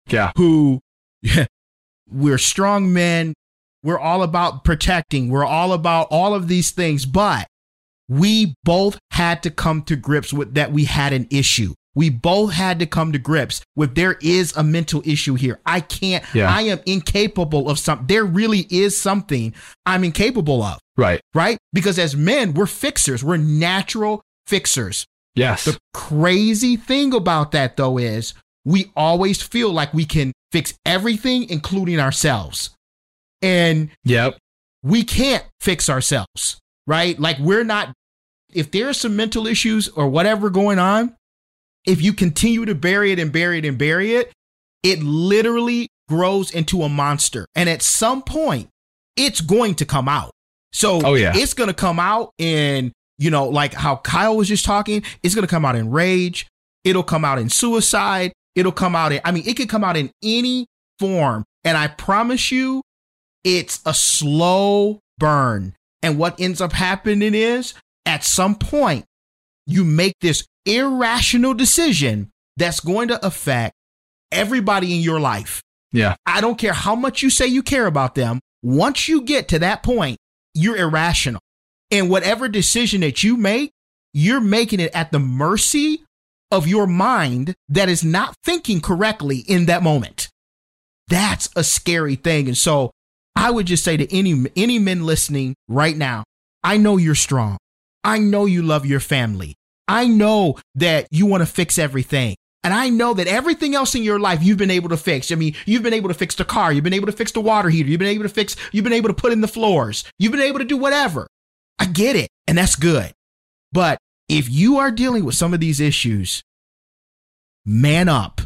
Yeah. who we're strong men. We're all about protecting. We're all about all of these things, but we both had to come to grips with that we had an issue. We both had to come to grips with there is a mental issue here. I can't, Yeah. I am incapable of something. There really is something I'm incapable of, Right. right? Because as men, we're fixers, we're natural fixers. Yes. The crazy thing about that, though, is we always feel like we can fix everything, including ourselves. And yep. we can't fix ourselves, right? Like, we're not, if there's some mental issues or whatever going on, if you continue to bury it and bury it and bury it, it literally grows into a monster. And at some point, it's going to come out. So Oh, yeah. it's going to come out in, you know, like how Kyle was just talking, it's going to come out in rage. It'll come out in suicide. It'll come out in, I mean, it could come out in any form. And I promise you, it's a slow burn. And what ends up happening is at some point, you make this irrational decision that's going to affect everybody in your life. Yeah. I don't care how much you say you care about them. Once you get to that point, you're irrational. And whatever decision that you make, you're making it at the mercy of your mind that is not thinking correctly in that moment. That's a scary thing. And so I would just say to any any men listening right now, I know you're strong. I know you love your family. I know that you want to fix everything. And I know that everything else in your life you've been able to fix. I mean, you've been able to fix the car, you've been able to fix the water heater, you've been able to fix, you've been able to put in the floors, you've been able to do whatever. I get it, and that's good. But if you are dealing with some of these issues, man up,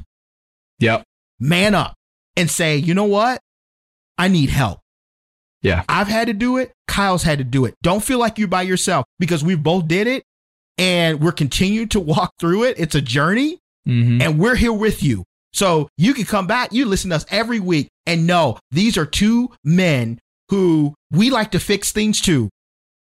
Yep. man up and say, you know what? I need help. Yeah. I've had to do it. Kyle's had to do it. Don't feel like you're by yourself because we both did it and we're continuing to walk through it. It's a journey Mm-hmm. and we're here with you. So you can come back, you listen to us every week and know these are two men who we like to fix things too,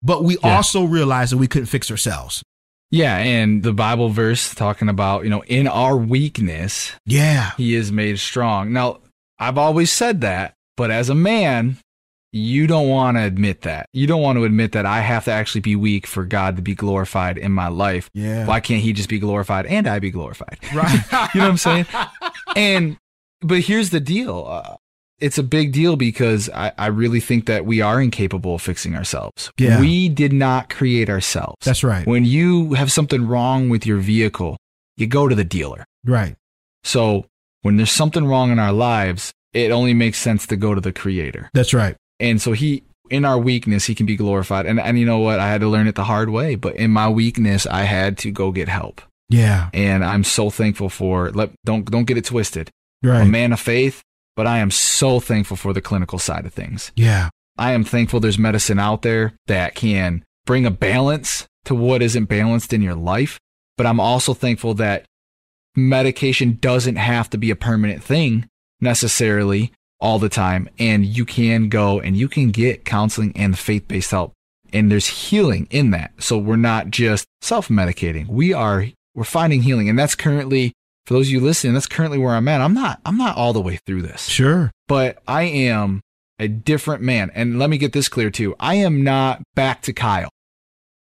but we Yeah. also realize that we couldn't fix ourselves. Yeah. And the Bible verse talking about, you know, in our weakness, Yeah. he is made strong. Now, I've always said that, but as a man, you don't want to admit that. You don't want to admit that I have to actually be weak for God to be glorified in my life. Yeah. Why can't he just be glorified and I be glorified? Right. you know what I'm saying? And, but here's the deal. Uh, it's a big deal because I, I really think that we are incapable of fixing ourselves. Yeah. We did not create ourselves. That's right. When you have something wrong with your vehicle, you go to the dealer. Right. So when there's something wrong in our lives, it only makes sense to go to the creator. That's right. And so he, in our weakness, he can be glorified. And, and you know what? I had to learn it the hard way, but in my weakness, I had to go get help. Yeah. And I'm so thankful for, let, don't, don't get it twisted. I'm Right. a man of faith, but I am so thankful for the clinical side of things. Yeah. I am thankful there's medicine out there that can bring a balance to what isn't balanced in your life. But I'm also thankful that medication doesn't have to be a permanent thing necessarily all the time. And you can go and you can get counseling and faith based help. And there's healing in that. So we're not just self medicating. We are, we're finding healing. And that's currently, for those of you listening, that's currently where I'm at. I'm not, I'm not all the way through this Sure. but I am a different man. And let me get this clear too. I am not back to Kyle.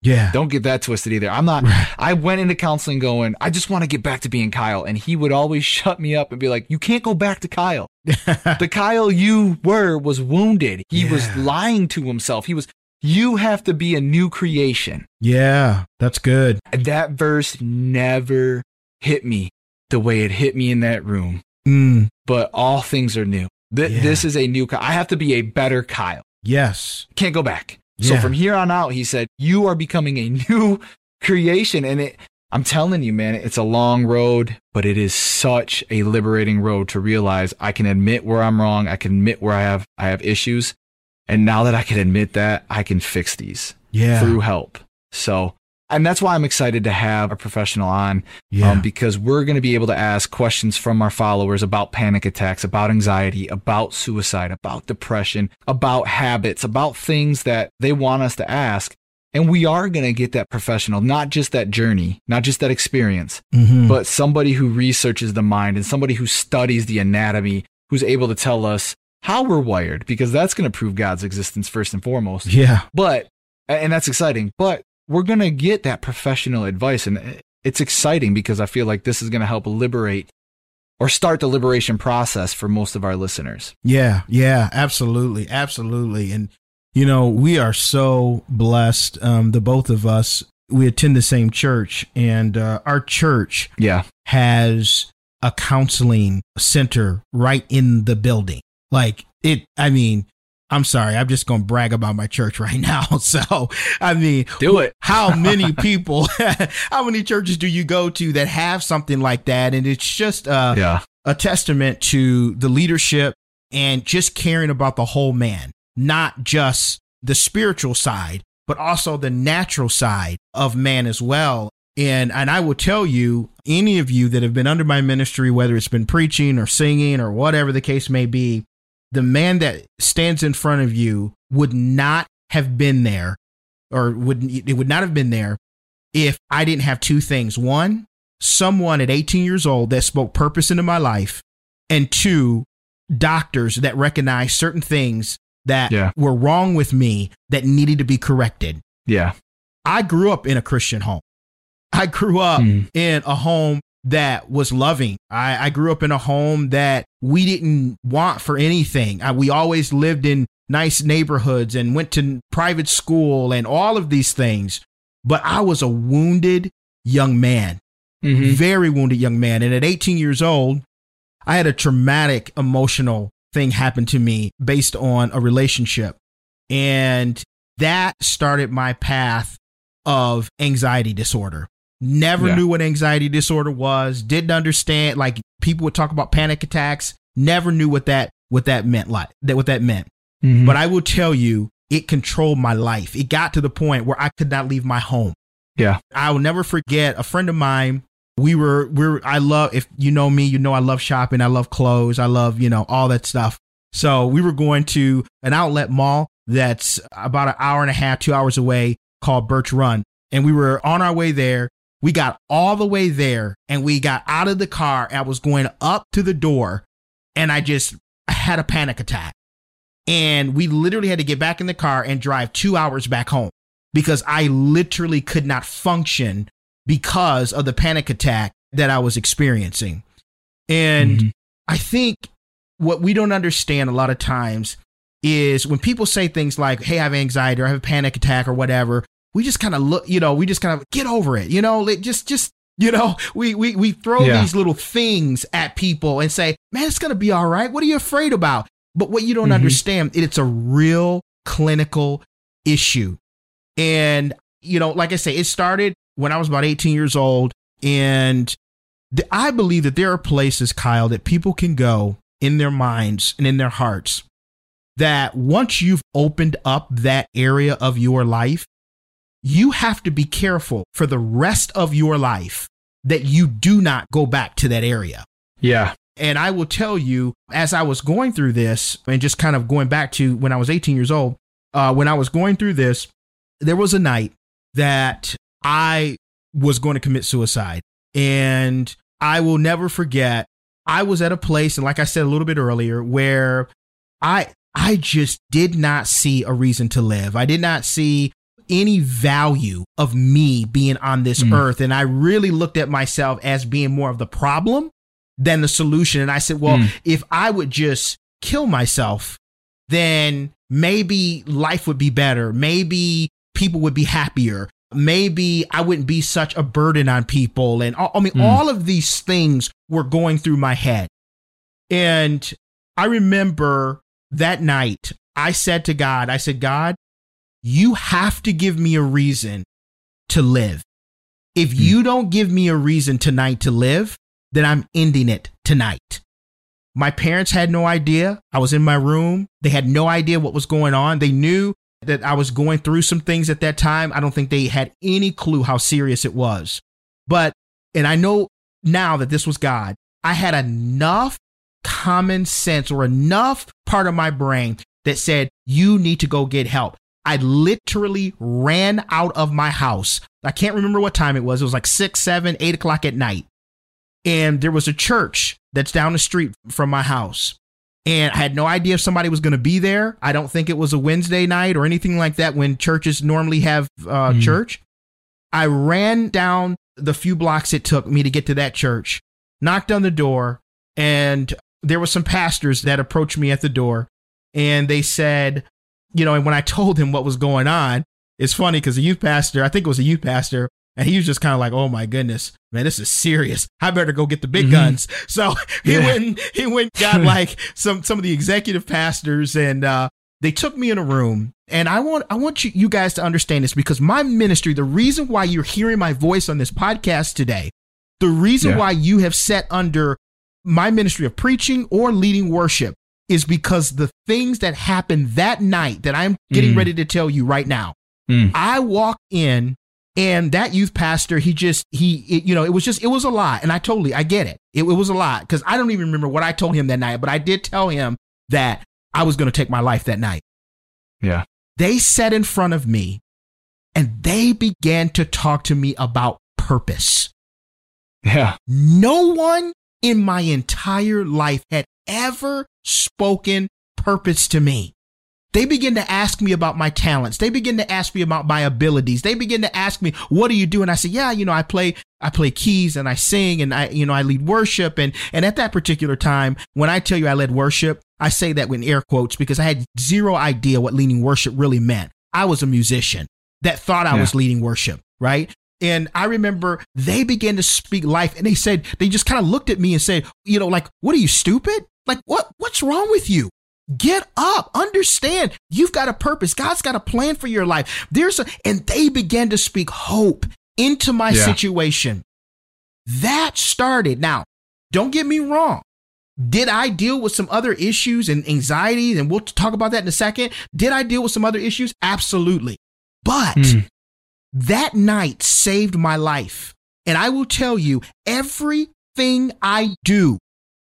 Yeah. Don't get that twisted either. I'm not, I went into counseling going, I just want to get back to being Kyle. And he would always shut me up and be like, you can't go back to Kyle. the Kyle you were was wounded. He was lying to himself. He was, you have to be a new creation. Yeah. That's good. That verse never hit me the way it hit me in that room. Mm. But all things are new. Th- Yeah. This is a new Kyle. I have to be a better Kyle. Yes. Can't go back. So from here on out, he said, you are becoming a new creation. And it, I'm telling you, man, it's a long road, but it is such a liberating road to realize I can admit where I'm wrong. I can admit where I have, I have issues. And now that I can admit that, I can fix these Yeah. through help. So, and that's why I'm excited to have a professional on yeah. um, because we're going to be able to ask questions from our followers about panic attacks, about anxiety, about suicide, about depression, about habits, about things that they want us to ask. And we are going to get that professional, not just that journey, not just that experience, Mhm. but somebody who researches the mind and somebody who studies the anatomy, who's able to tell us how we're wired, because that's going to prove God's existence first and foremost yeah. but and that's exciting but we're going to get that professional advice and it's exciting because i feel like this is going to help liberate or start the liberation process for most of our listeners Yeah, yeah, absolutely, absolutely. And you know, we are so blessed. Um, the both of us, we attend the same church, and uh, our church yeah has a counseling center right in the building. Like it, I mean, I'm sorry, I'm just going to brag about my church right now. So, I mean, do it how many people, how many churches do you go to that have something like that? And it's just, uh, yeah a testament to the leadership and just caring about the whole man, not just the spiritual side, but also the natural side of man as well. And and I will tell you, any of you that have been under my ministry, whether it's been preaching or singing or whatever the case may be, the man that stands in front of you would not have been there, or would it would not have been there if I didn't have two things. One, someone at 18 years old that spoke purpose into my life, and two, doctors that recognized certain things that Yeah. were wrong with me that needed to be corrected. yeah I grew up in a Christian home. I grew up Hmm. in a home that was loving. I, I grew up in a home that we didn't want for anything. I, we always lived in nice neighborhoods and went to private school and all of these things. But I was a wounded young man, Mhm. very wounded young man. And at 18 years old, I had a traumatic emotional thing happen to me based on a relationship. And that started my path of anxiety disorder. Never Yeah. knew what anxiety disorder was, didn't understand like people would talk about panic attacks, never knew what that what that meant like that what that meant. Mhm. But I will tell you, it controlled my life. It got to the point where I could not leave my home. yeah I will never forget a friend of mine. We were, we are I love, if you know me, you know I love shopping. I love clothes. I love, you know, all that stuff. So we were going to an outlet mall that's about an hour and a half, two hours away called Birch Run. And we were on our way there. We got all the way there and we got out of the car. I was going up to the door and I just had a panic attack. And we literally had to get back in the car and drive two hours back home because I literally could not function because of the panic attack that I was experiencing. And Mhm. I think what we don't understand a lot of times is when people say things like, Hey, I have anxiety or I have a panic attack or whatever, we just kind of look, you know, we just kind of get over it, you know, just, just, you know, we, we, we throw Yeah. these little things at people and say, man, it's going to be all right. What are you afraid about? But what you don't Mhm. understand, it's a real clinical issue. And, you know, like I say, it started when I was about 18 years old. And th- I believe that there are places, Kyle, that people can go in their minds and in their hearts that once you've opened up that area of your life, you have to be careful for the rest of your life that you do not go back to that area. yeah And I will tell you, as I was going through this and just kind of going back to when I was 18 years old, uh, when I was going through this, there was a night that I was going to commit suicide. And I will never forget, I was at a place, and like I said a little bit earlier, where I I just did not see a reason to live. I did not see any value of me being on this Mm. earth. And I really looked at myself as being more of the problem than the solution. And I said, well, Mm. if I would just kill myself, then maybe life would be better. Maybe people would be happier. Maybe I wouldn't be such a burden on people. And I mean, Mm. all of these things were going through my head. And I remember that night, I said to God, I said, God, you have to give me a reason to live. If Hmm. you don't give me a reason tonight to live, then I'm ending it tonight. My parents had no idea. I was in my room. They had no idea what was going on. They knew that I was going through some things at that time. I don't think they had any clue how serious it was. But, and I know now that this was God, I had enough common sense or enough part of my brain that said, you need to go get help. I literally ran out of my house. I can't remember what time it was. It was like six, seven, eight o'clock at night. And there was a church that's down the street from my house. And I had no idea if somebody was going to be there. I don't think it was a Wednesday night or anything like that when churches normally have uh, Mhm. church. I ran down the few blocks it took me to get to that church, knocked on the door, and there were some pastors that approached me at the door. And they said, you know, and when I told him what was going on, it's funny because the youth pastor, I think it was a youth pastor, and he was just kind of like, "Oh my goodness, man, this is serious. I better go get the big Mhm. guns." So he Yeah. went, and- he went, got like some some of the executive pastors, and uh, they took me in a room. And I want I want you you guys to understand this because my ministry, the reason why you're hearing my voice on this podcast today, the reason Yeah. why you have set under my ministry of preaching or leading worship is because the things that happened that night that I'm getting Mm. ready to tell you right now. Mm. I walked in and that youth pastor, he just, he, it, you know, it was just, it was a lot. And I totally, I get it. It, it was a lot because I don't even remember what I told him that night, but I did tell him that I was going to take my life that night. Yeah. They sat in front of me and they began to talk to me about purpose. Yeah. No one in my entire life had ever spoken purpose to me. They begin to ask me about my talents. They begin to ask me about my abilities. They begin to ask me, "What do you do?" And I say, "Yeah, you know, I play I play keys and I sing and I you know, I lead worship and and at that particular time, when I tell you I led worship, I say that with air quotes because I had zero idea what leading worship really meant. I was a musician that thought I Yeah. was leading worship, right? And I remember they began to speak life and they said, they just kind of looked at me and said, you know, like, what are you stupid? Like, what, what's wrong with you? Get up, understand you've got a purpose. God's got a plan for your life. There's a, and they began to speak hope into my Yeah. situation. That started. Now, don't get me wrong. Did I deal with some other issues and anxieties? And we'll talk about that in a second. Did I deal with some other issues? Absolutely. But Mm. that night saved my life. And I will tell you, everything I do,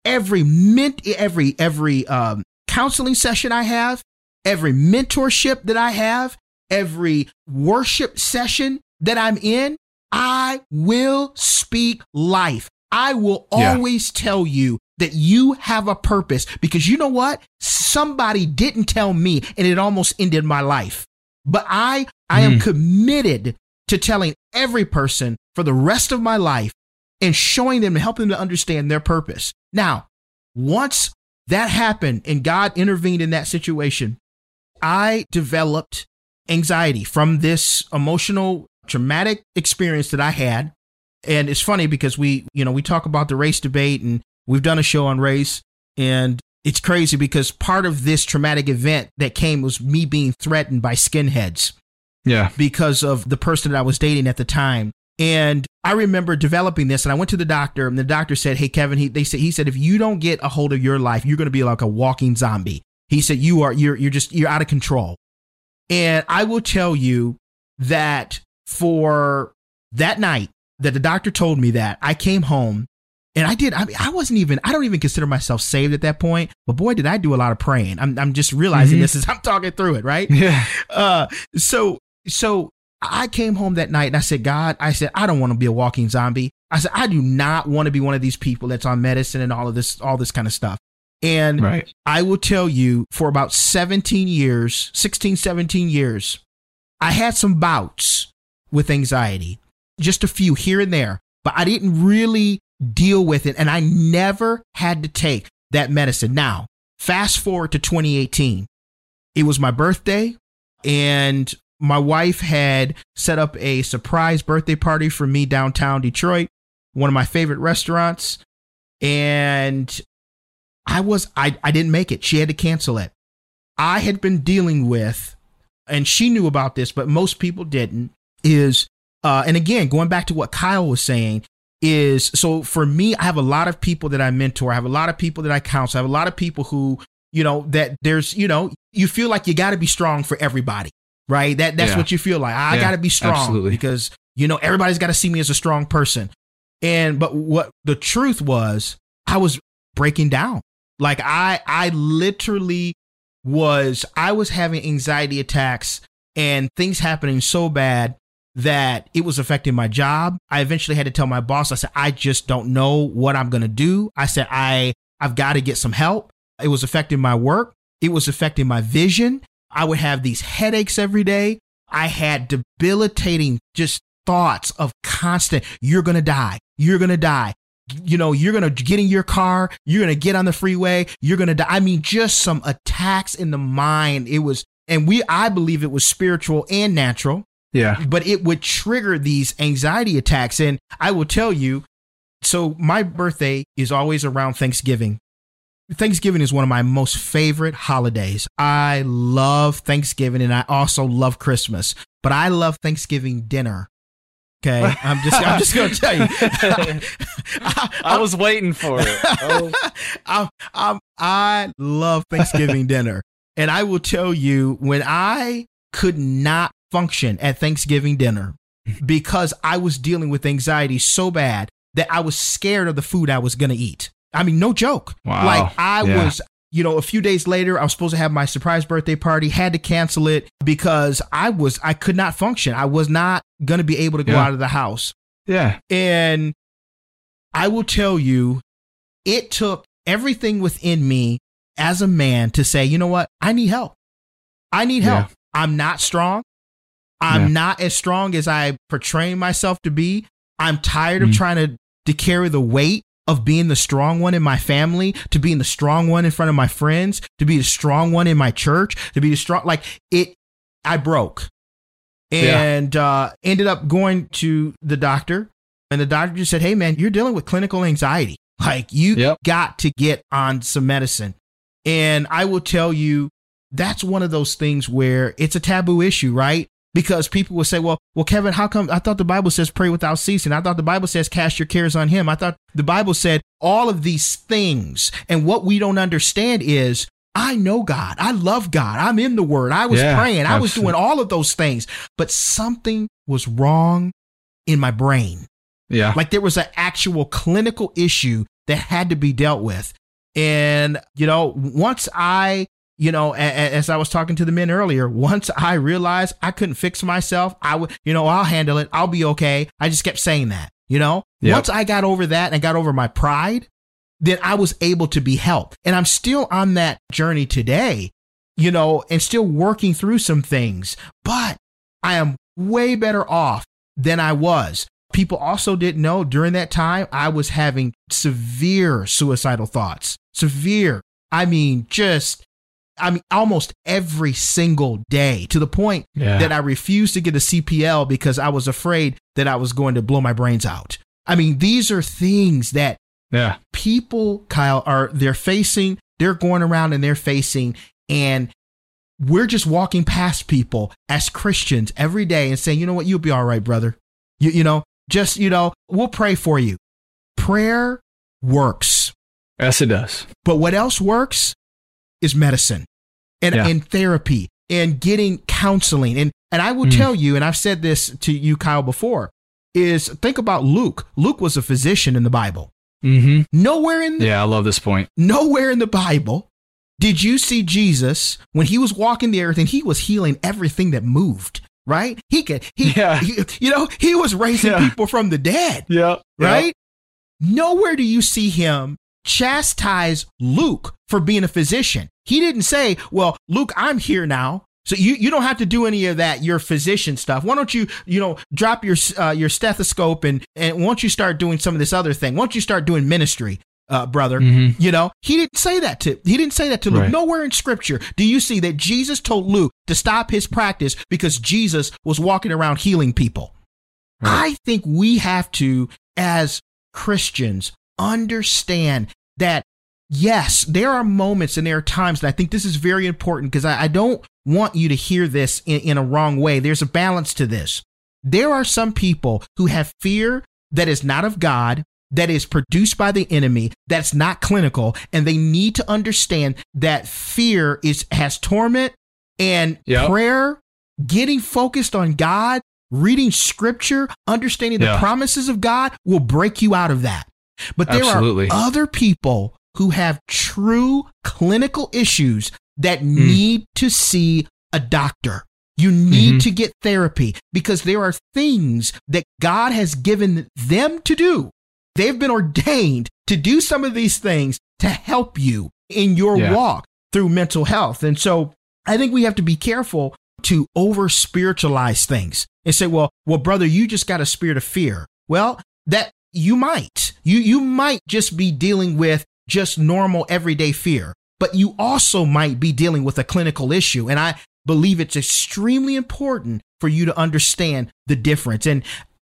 every ment, every every um, counseling session I have, every mentorship that I have, every worship session that I'm in, I will speak life. I will Yeah. always tell you that you have a purpose because you know what? Somebody didn't tell me and it almost ended my life. But I I am Mm. committed to telling every person for the rest of my life and showing them and helping them to understand their purpose. Now, once that happened and God intervened in that situation, I developed anxiety from this emotional traumatic experience that I had. And it's funny because we, you know, we talk about the race debate and we've done a show on race and it's crazy because part of this traumatic event that came was me being threatened by skinheads Yeah. because of the person that I was dating at the time. And I remember developing this and I went to the doctor and the doctor said, Hey, Kevin, he, they said, he said, if you don't get a hold of your life, you're going to be like a walking zombie. He said, you are, you're, you're just, you're out of control. And I will tell you that for that night that the doctor told me that I came home and I did, I mean, I wasn't even, I don't even consider myself saved at that point, but boy, did I do a lot of praying. I'm, I'm just realizing Mhm. this as I'm talking through it, right? Yeah. uh so so i came home that night and i said god i said i don't want to be a walking zombie. I said i do not want to be one of these people that's on medicine and all of this all this kind of stuff. And Right. i will tell you for about 17 years 16 17 years i had some bouts with anxiety just a few here and there but i didn't really deal with it and i never had to take that medicine. Now fast forward to 2018 it was my birthday and my wife had set up a surprise birthday party for me downtown Detroit, one of my favorite restaurants. And I was I I didn't make it. She had to cancel it. I had been dealing with, and she knew about this, but most people didn't. Is uh, and again, going back to what Kyle was saying, is so for me, I have a lot of people that I mentor. I have a lot of people that I counsel. I have a lot of people who, you know, that there's, you know, you feel like you got to be strong for everybody, right? That that's Yeah. what you feel like. I Yeah, got to be strong absolutely. because you know everybody's got to see me as a strong person. And but what the truth was, I was breaking down. Like I I literally was I was having anxiety attacks and things happening so bad that it was affecting my job. I eventually had to tell my boss, I said, I just don't know what I'm gonna do. I said, I I've got to get some help. It was affecting my work. It was affecting my vision. I would have these headaches every day. I had debilitating just thoughts of constant, you're gonna die. You're gonna die. You know, you're gonna get in your car, you're gonna get on the freeway, you're gonna die. I mean, just some attacks in the mind. It was and we I believe it was spiritual and natural Yeah. but it would trigger these anxiety attacks. And I will tell you, so my birthday is always around Thanksgiving. Thanksgiving is one of my most favorite holidays. I love Thanksgiving and I also love Christmas, but I love Thanksgiving dinner. Okay. I'm just, I'm just going to tell you. I, I was waiting for it. Oh. I'm, I'm, I love Thanksgiving dinner. And I will tell you, when I could not function at Thanksgiving dinner because I was dealing with anxiety so bad that I was scared of the food I was going to eat. I mean, no joke. Wow. Like, I Yeah. was. You know, a few days later, I was supposed to have my surprise birthday party, had to cancel it because I was, I could not function. I was not going to be able to go Yeah. out of the house. Yeah. And I will tell you, it took everything within me as a man to say, you know what? I need help. I need help. I'm not strong. I'm Yeah. not as strong as I portray myself to be. I'm tired of Mm. trying to, to carry the weight of being the strong one in my family, to being the strong one in front of my friends, to be the strong one in my church, to be the strong, like it, I broke Yeah. and uh, ended up going to the doctor. And the doctor just said, Hey, man, you're dealing with clinical anxiety. Like, you Yep. got to get on some medicine. And I will tell you, that's one of those things where it's a taboo issue, right? Because people will say, well, well, Kevin, how come I thought the Bible says pray without ceasing? I thought the Bible says cast your cares on him. I thought the Bible said all of these things. And what we don't understand is I know God. I love God. I'm in the word. I was Yeah, praying. I was doing all of those things, but something was wrong in my brain. Yeah. Like there was an actual clinical issue that had to be dealt with. And, you know, once I, you know, as I was talking to the men earlier, once I realized I couldn't fix myself, I would, you know, I'll handle it. I'll be okay. I just kept saying that, you know, Yep. once I got over that and got over my pride, then I was able to be helped. And I'm still on that journey today, you know, and still working through some things, but I am way better off than I was. People also didn't know during that time I was having severe suicidal thoughts. Severe. I mean, just, I mean, almost every single day to the point Yeah. that I refused to get a CPL because I was afraid that I was going to blow my brains out. I mean, these are things that yeah. people, Kyle, are they're facing, they're going around and they're facing, and we're just walking past people as Christians every day and saying, you know what, you'll be all right, brother. You, you know, just, you know, we'll pray for you. Prayer works. Yes, it does. But what else works is medicine and, Yeah. and therapy and getting counseling. And, and I will Mm. tell you, and I've said this to you, Kyle, before, is think about Luke. Luke was a physician in the Bible. Mm-hmm. Nowhere in the Yeah, I love this point. Nowhere in the Bible did you see Jesus when he was walking the earth and he was healing everything that moved, right? He could, he, Yeah. he- you know, he was raising Yeah. people from the dead, Yeah. right? Nowhere do you see him chastise Luke for being a physician. He didn't say, well, Luke, I'm here now. So you, you don't have to do any of that, your physician stuff. Why don't you, you know, drop your, uh, your stethoscope and, and why don't you start doing some of this other thing? Why don't you start doing ministry, uh, brother? Mhm. You know, he didn't say that to he didn't say that to Luke. Right. Nowhere in scripture do you see that Jesus told Luke to stop his practice because Jesus was walking around healing people. Right. I think we have to, as Christians, understand that yes, there are moments and there are times, and I think this is very important because I, I, don't want you to hear this in, in a wrong way. There's a balance to this. There are some people who have fear that is not of God, that is produced by the enemy, that's not clinical, and they need to understand that fear is has torment and yep. prayer, getting focused on God, reading scripture, understanding the promises of God will break you out of that. But there Absolutely. are other people who have true clinical issues that mm. need to see a doctor. You need mm-hmm. to get therapy because there are things that God has given them to do. They've been ordained to do some of these things to help you in your yeah. walk through mental health. And so I think we have to be careful to over spiritualize things and say, well, well, brother, you just got a spirit of fear. Well, that you might, you, you might just be dealing with just normal everyday fear, but you also might be dealing with a clinical issue. And I believe it's extremely important for you to understand the difference. And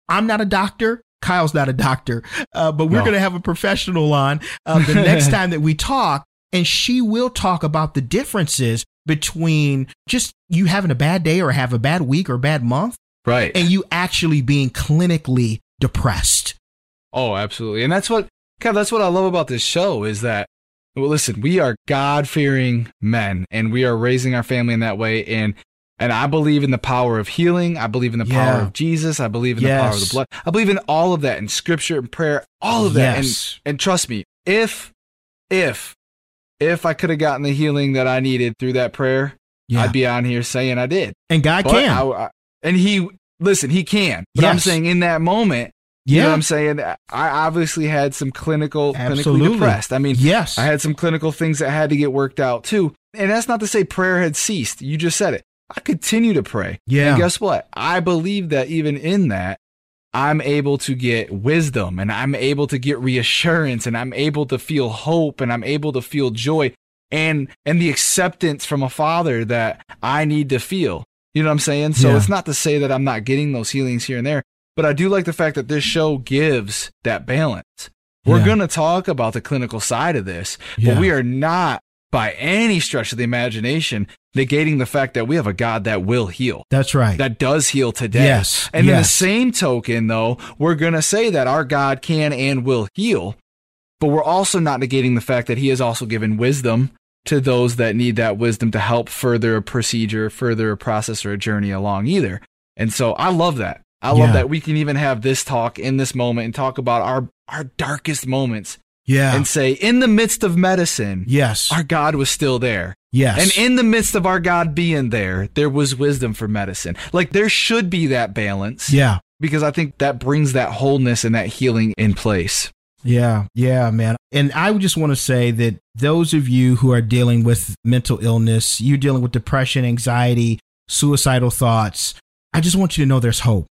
I'm not a doctor. Kyle's not a doctor, uh, but we're no. going to have a professional on uh, the next time that we talk, and she will talk about the differences between just you having a bad day or have a bad week or bad month, right, and you actually being clinically depressed. Oh, absolutely, and that's what God, that's what I love about this show is that, well, listen, we are God fearing men and we are raising our family in that way. And, and I believe in the power of healing. I believe in the yeah. power of Jesus. I believe in yes. the power of the blood. I believe in all of that in scripture and prayer, all of that. Yes. And, and trust me, if, if, if I could have gotten the healing that I needed through that prayer, yeah. I'd be on here saying I did. And God but can. I, I, and he, listen, he can. But yes. I'm saying in that moment, you yeah. know what I'm saying? I obviously had some clinical, Absolutely. clinically depressed. I mean, yes, I had some clinical things that had to get worked out too. And that's not to say prayer had ceased. You just said it. I continue to pray. Yeah. And guess what? I believe that even in that, I'm able to get wisdom and I'm able to get reassurance and I'm able to feel hope and I'm able to feel joy and and the acceptance from a father that I need to feel. You know what I'm saying? So yeah. it's not to say that I'm not getting those healings here and there, but I do like the fact that this show gives that balance. We're yeah. going to talk about the clinical side of this, yeah. but we are not by any stretch of the imagination negating the fact that we have a God that will heal. That's right. That does heal today. Yes. And yes. in the same token, though, we're going to say that our God can and will heal, but we're also not negating the fact that he has also given wisdom to those that need that wisdom to help further a procedure, further a process or a journey along either. And so I love that. I love yeah. that we can even have this talk in this moment and talk about our our darkest moments. Yeah. And say in the midst of medicine, yes, our God was still there. Yes. And in the midst of our God being there, there was wisdom for medicine. Like there should be that balance. Yeah. Because I think that brings that wholeness and that healing in place. Yeah, yeah, man. And I just want to say that those of you who are dealing with mental illness, you're dealing with depression, anxiety, suicidal thoughts, I just want you to know there's hope.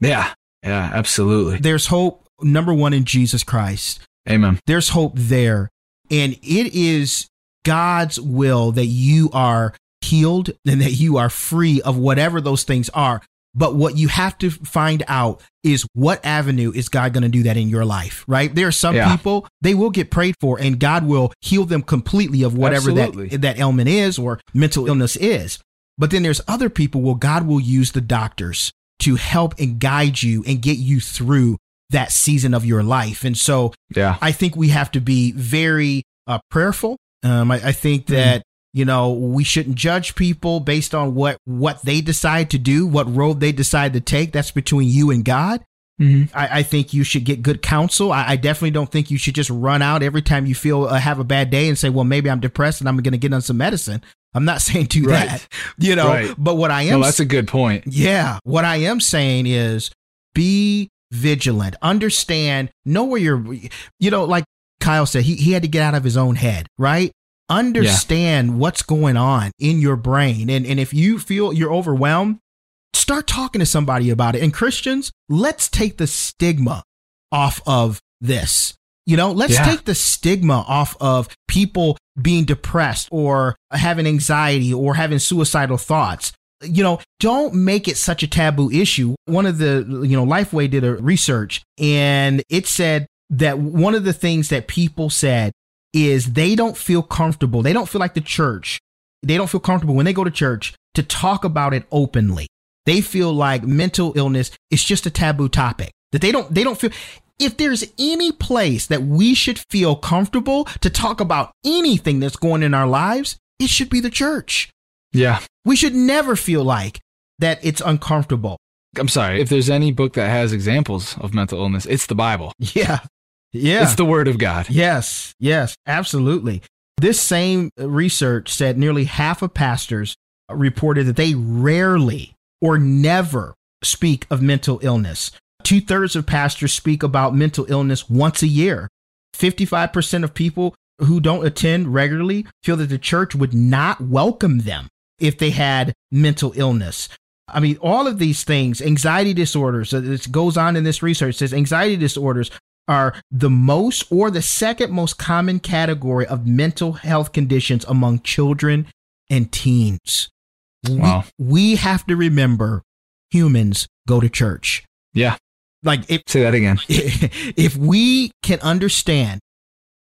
Yeah. Yeah, absolutely. There's hope, number one, in Jesus Christ. Amen. There's hope there. And it is God's will that you are healed and that you are free of whatever those things are. But what you have to find out is what avenue is God going to do that in your life, right? There are some yeah. people, they will get prayed for and God will heal them completely of whatever that, that ailment is or mental illness is. But then there's other people where God will use the doctors to help and guide you and get you through that season of your life. And so yeah. I think we have to be very uh, prayerful. Um, I, I, think mm-hmm. that, mm. you know, we shouldn't judge people based on what, what they decide to do, what road they decide to take. That's between you and God. Mm-hmm. I, I, think you should get good counsel. I, I, definitely don't think you should just run out every time you feel uh, have a bad day and say, "Well, maybe I'm depressed and I'm going to get on some medicine." I'm not saying do right. that, you know. Right. But what I am, well, that's a good point. Yeah, what I am saying is be vigilant. Understand, know where you're. You know, like Kyle said, he he had to get out of his own head, right? Understand yeah. what's going on in your brain, and and if you feel you're overwhelmed, start talking to somebody about it. And Christians, let's take the stigma off of this. You know, let's yeah. take the stigma off of people being depressed or having anxiety or having suicidal thoughts. You know, don't make it such a taboo issue. One of the, you know, Lifeway did a research and it said that one of the things that people said is they don't feel comfortable. They don't feel like the church. They don't feel comfortable when they go to church to talk about it openly. They feel like mental illness is just a taboo topic. That they don't they don't feel if there's any place that we should feel comfortable to talk about anything that's going in our lives, it should be the church. Yeah. We should never feel like that it's uncomfortable. I'm sorry. If there's any book that has examples of mental illness, it's the Bible. Yeah. Yeah. It's the Word of God. Yes. Yes. Absolutely. This same research said nearly half of pastors reported that they rarely or never speak of mental illness. Two thirds of pastors speak about mental illness once a year. 55% of people who don't attend regularly feel that the church would not welcome them if they had mental illness. I mean, all of these things, anxiety disorders, uh, it goes on in this research, says anxiety disorders are the most or the second most common category of mental health conditions among children and teens. Wow. We, we have to remember humans go to church. Yeah. Like if Say that again. if we can understand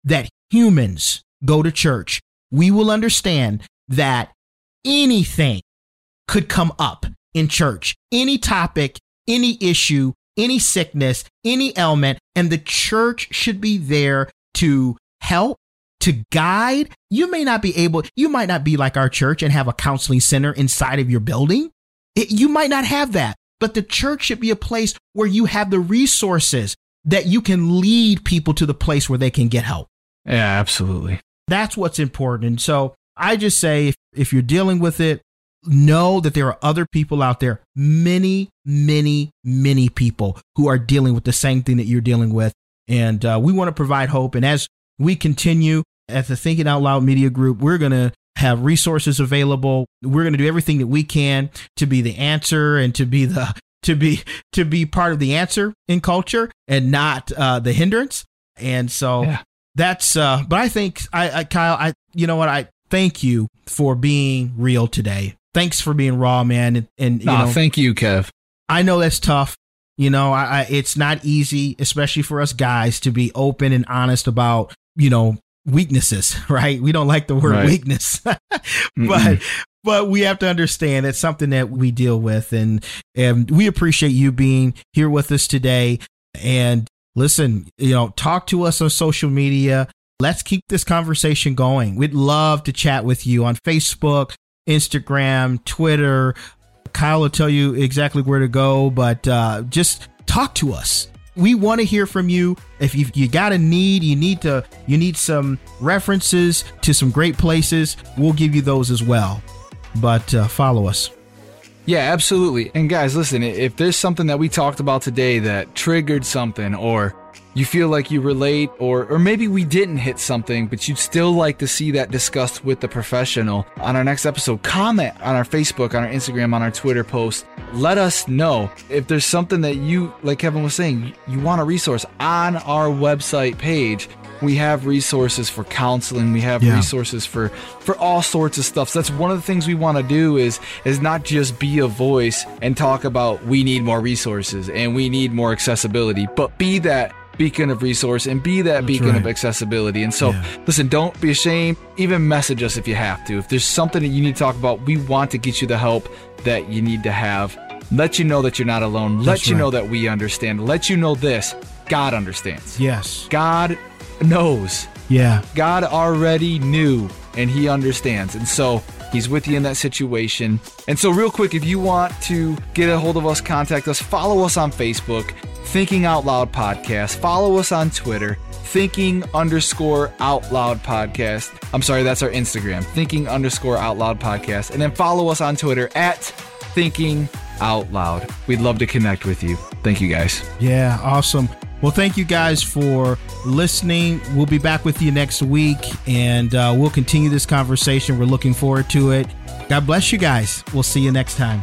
that humans go to church, we will understand that anything could come up in church, any topic, any issue, any sickness, any ailment, and the church should be there to help, to guide. You may not be able, you might not be like our church and have a counseling center inside of your building. It, you might not have that, but the church should be a place where you have the resources that you can lead people to the place where they can get help. Yeah, absolutely. That's what's important. And so I just say if, if you're dealing with it, know that there are other people out there, many, many, many people who are dealing with the same thing that you're dealing with. And uh, we want to provide hope. And as we continue at the Thinking Out Loud Media Group, we're going to have resources available. We're going to do everything that we can to be the answer and to be the to be to be part of the answer in culture and not uh, the hindrance. And so Yeah. that's uh but I think I, I Kyle I you know what I thank you for being real today. Thanks for being raw, man. And, and you Nah, know thank you, Kev. I know that's tough. You know, I, I it's not easy, especially for us guys, to be open and honest about you know weaknesses. Right? We don't like the word Right. weakness, but but we have to understand it's something that we deal with, and and we appreciate you being here with us today. And listen, you know, talk to us on social media. Let's keep this conversation going. We'd love to chat with you on Facebook, Instagram, Twitter. Kyle will tell you exactly where to go, but uh, just talk to us. We want to hear from you. If you, you got a need, you need to you need some references to some great places. We'll give you those as well. But uh, follow us. Yeah, absolutely. And guys, listen, if there's something that we talked about today that triggered something or you feel like you relate or or maybe we didn't hit something but you'd still like to see that discussed with the professional on our next episode, comment on our Facebook, on our Instagram, on our Twitter post. Let us know if there's something that you like Kevin was saying, you want a resource on our website page. We have resources for counseling, we have Yeah. resources for for all sorts of stuff. So that's one of the things we want to do is is not just be a voice and talk about we need more resources and we need more accessibility, but be that beacon of resource and be that beacon of accessibility. And so Yeah. listen, don't be ashamed. Even message us if you have to. If there's something that you need to talk about, we want to get you the help that you need to have. Let you know that you're not alone. Let That's you know that we understand. Let you know this. God understands. Yes. God knows. Yeah. God already knew and he understands. And so he's with you in that situation. And so, real quick, if you want to get a hold of us, contact us, follow us on Facebook, Thinking Out Loud Podcast, follow us on Twitter. Thinking underscore out loud podcast. I'm sorry, that's our Instagram. Thinking underscore out loud podcast. And then follow us on Twitter at Thinking Out Loud. We'd love to connect with you. Thank you guys. Yeah, awesome. Well, thank you guys for listening. We'll be back with you next week and uh, we'll continue this conversation. We're looking forward to it. God bless you guys. We'll see you next time.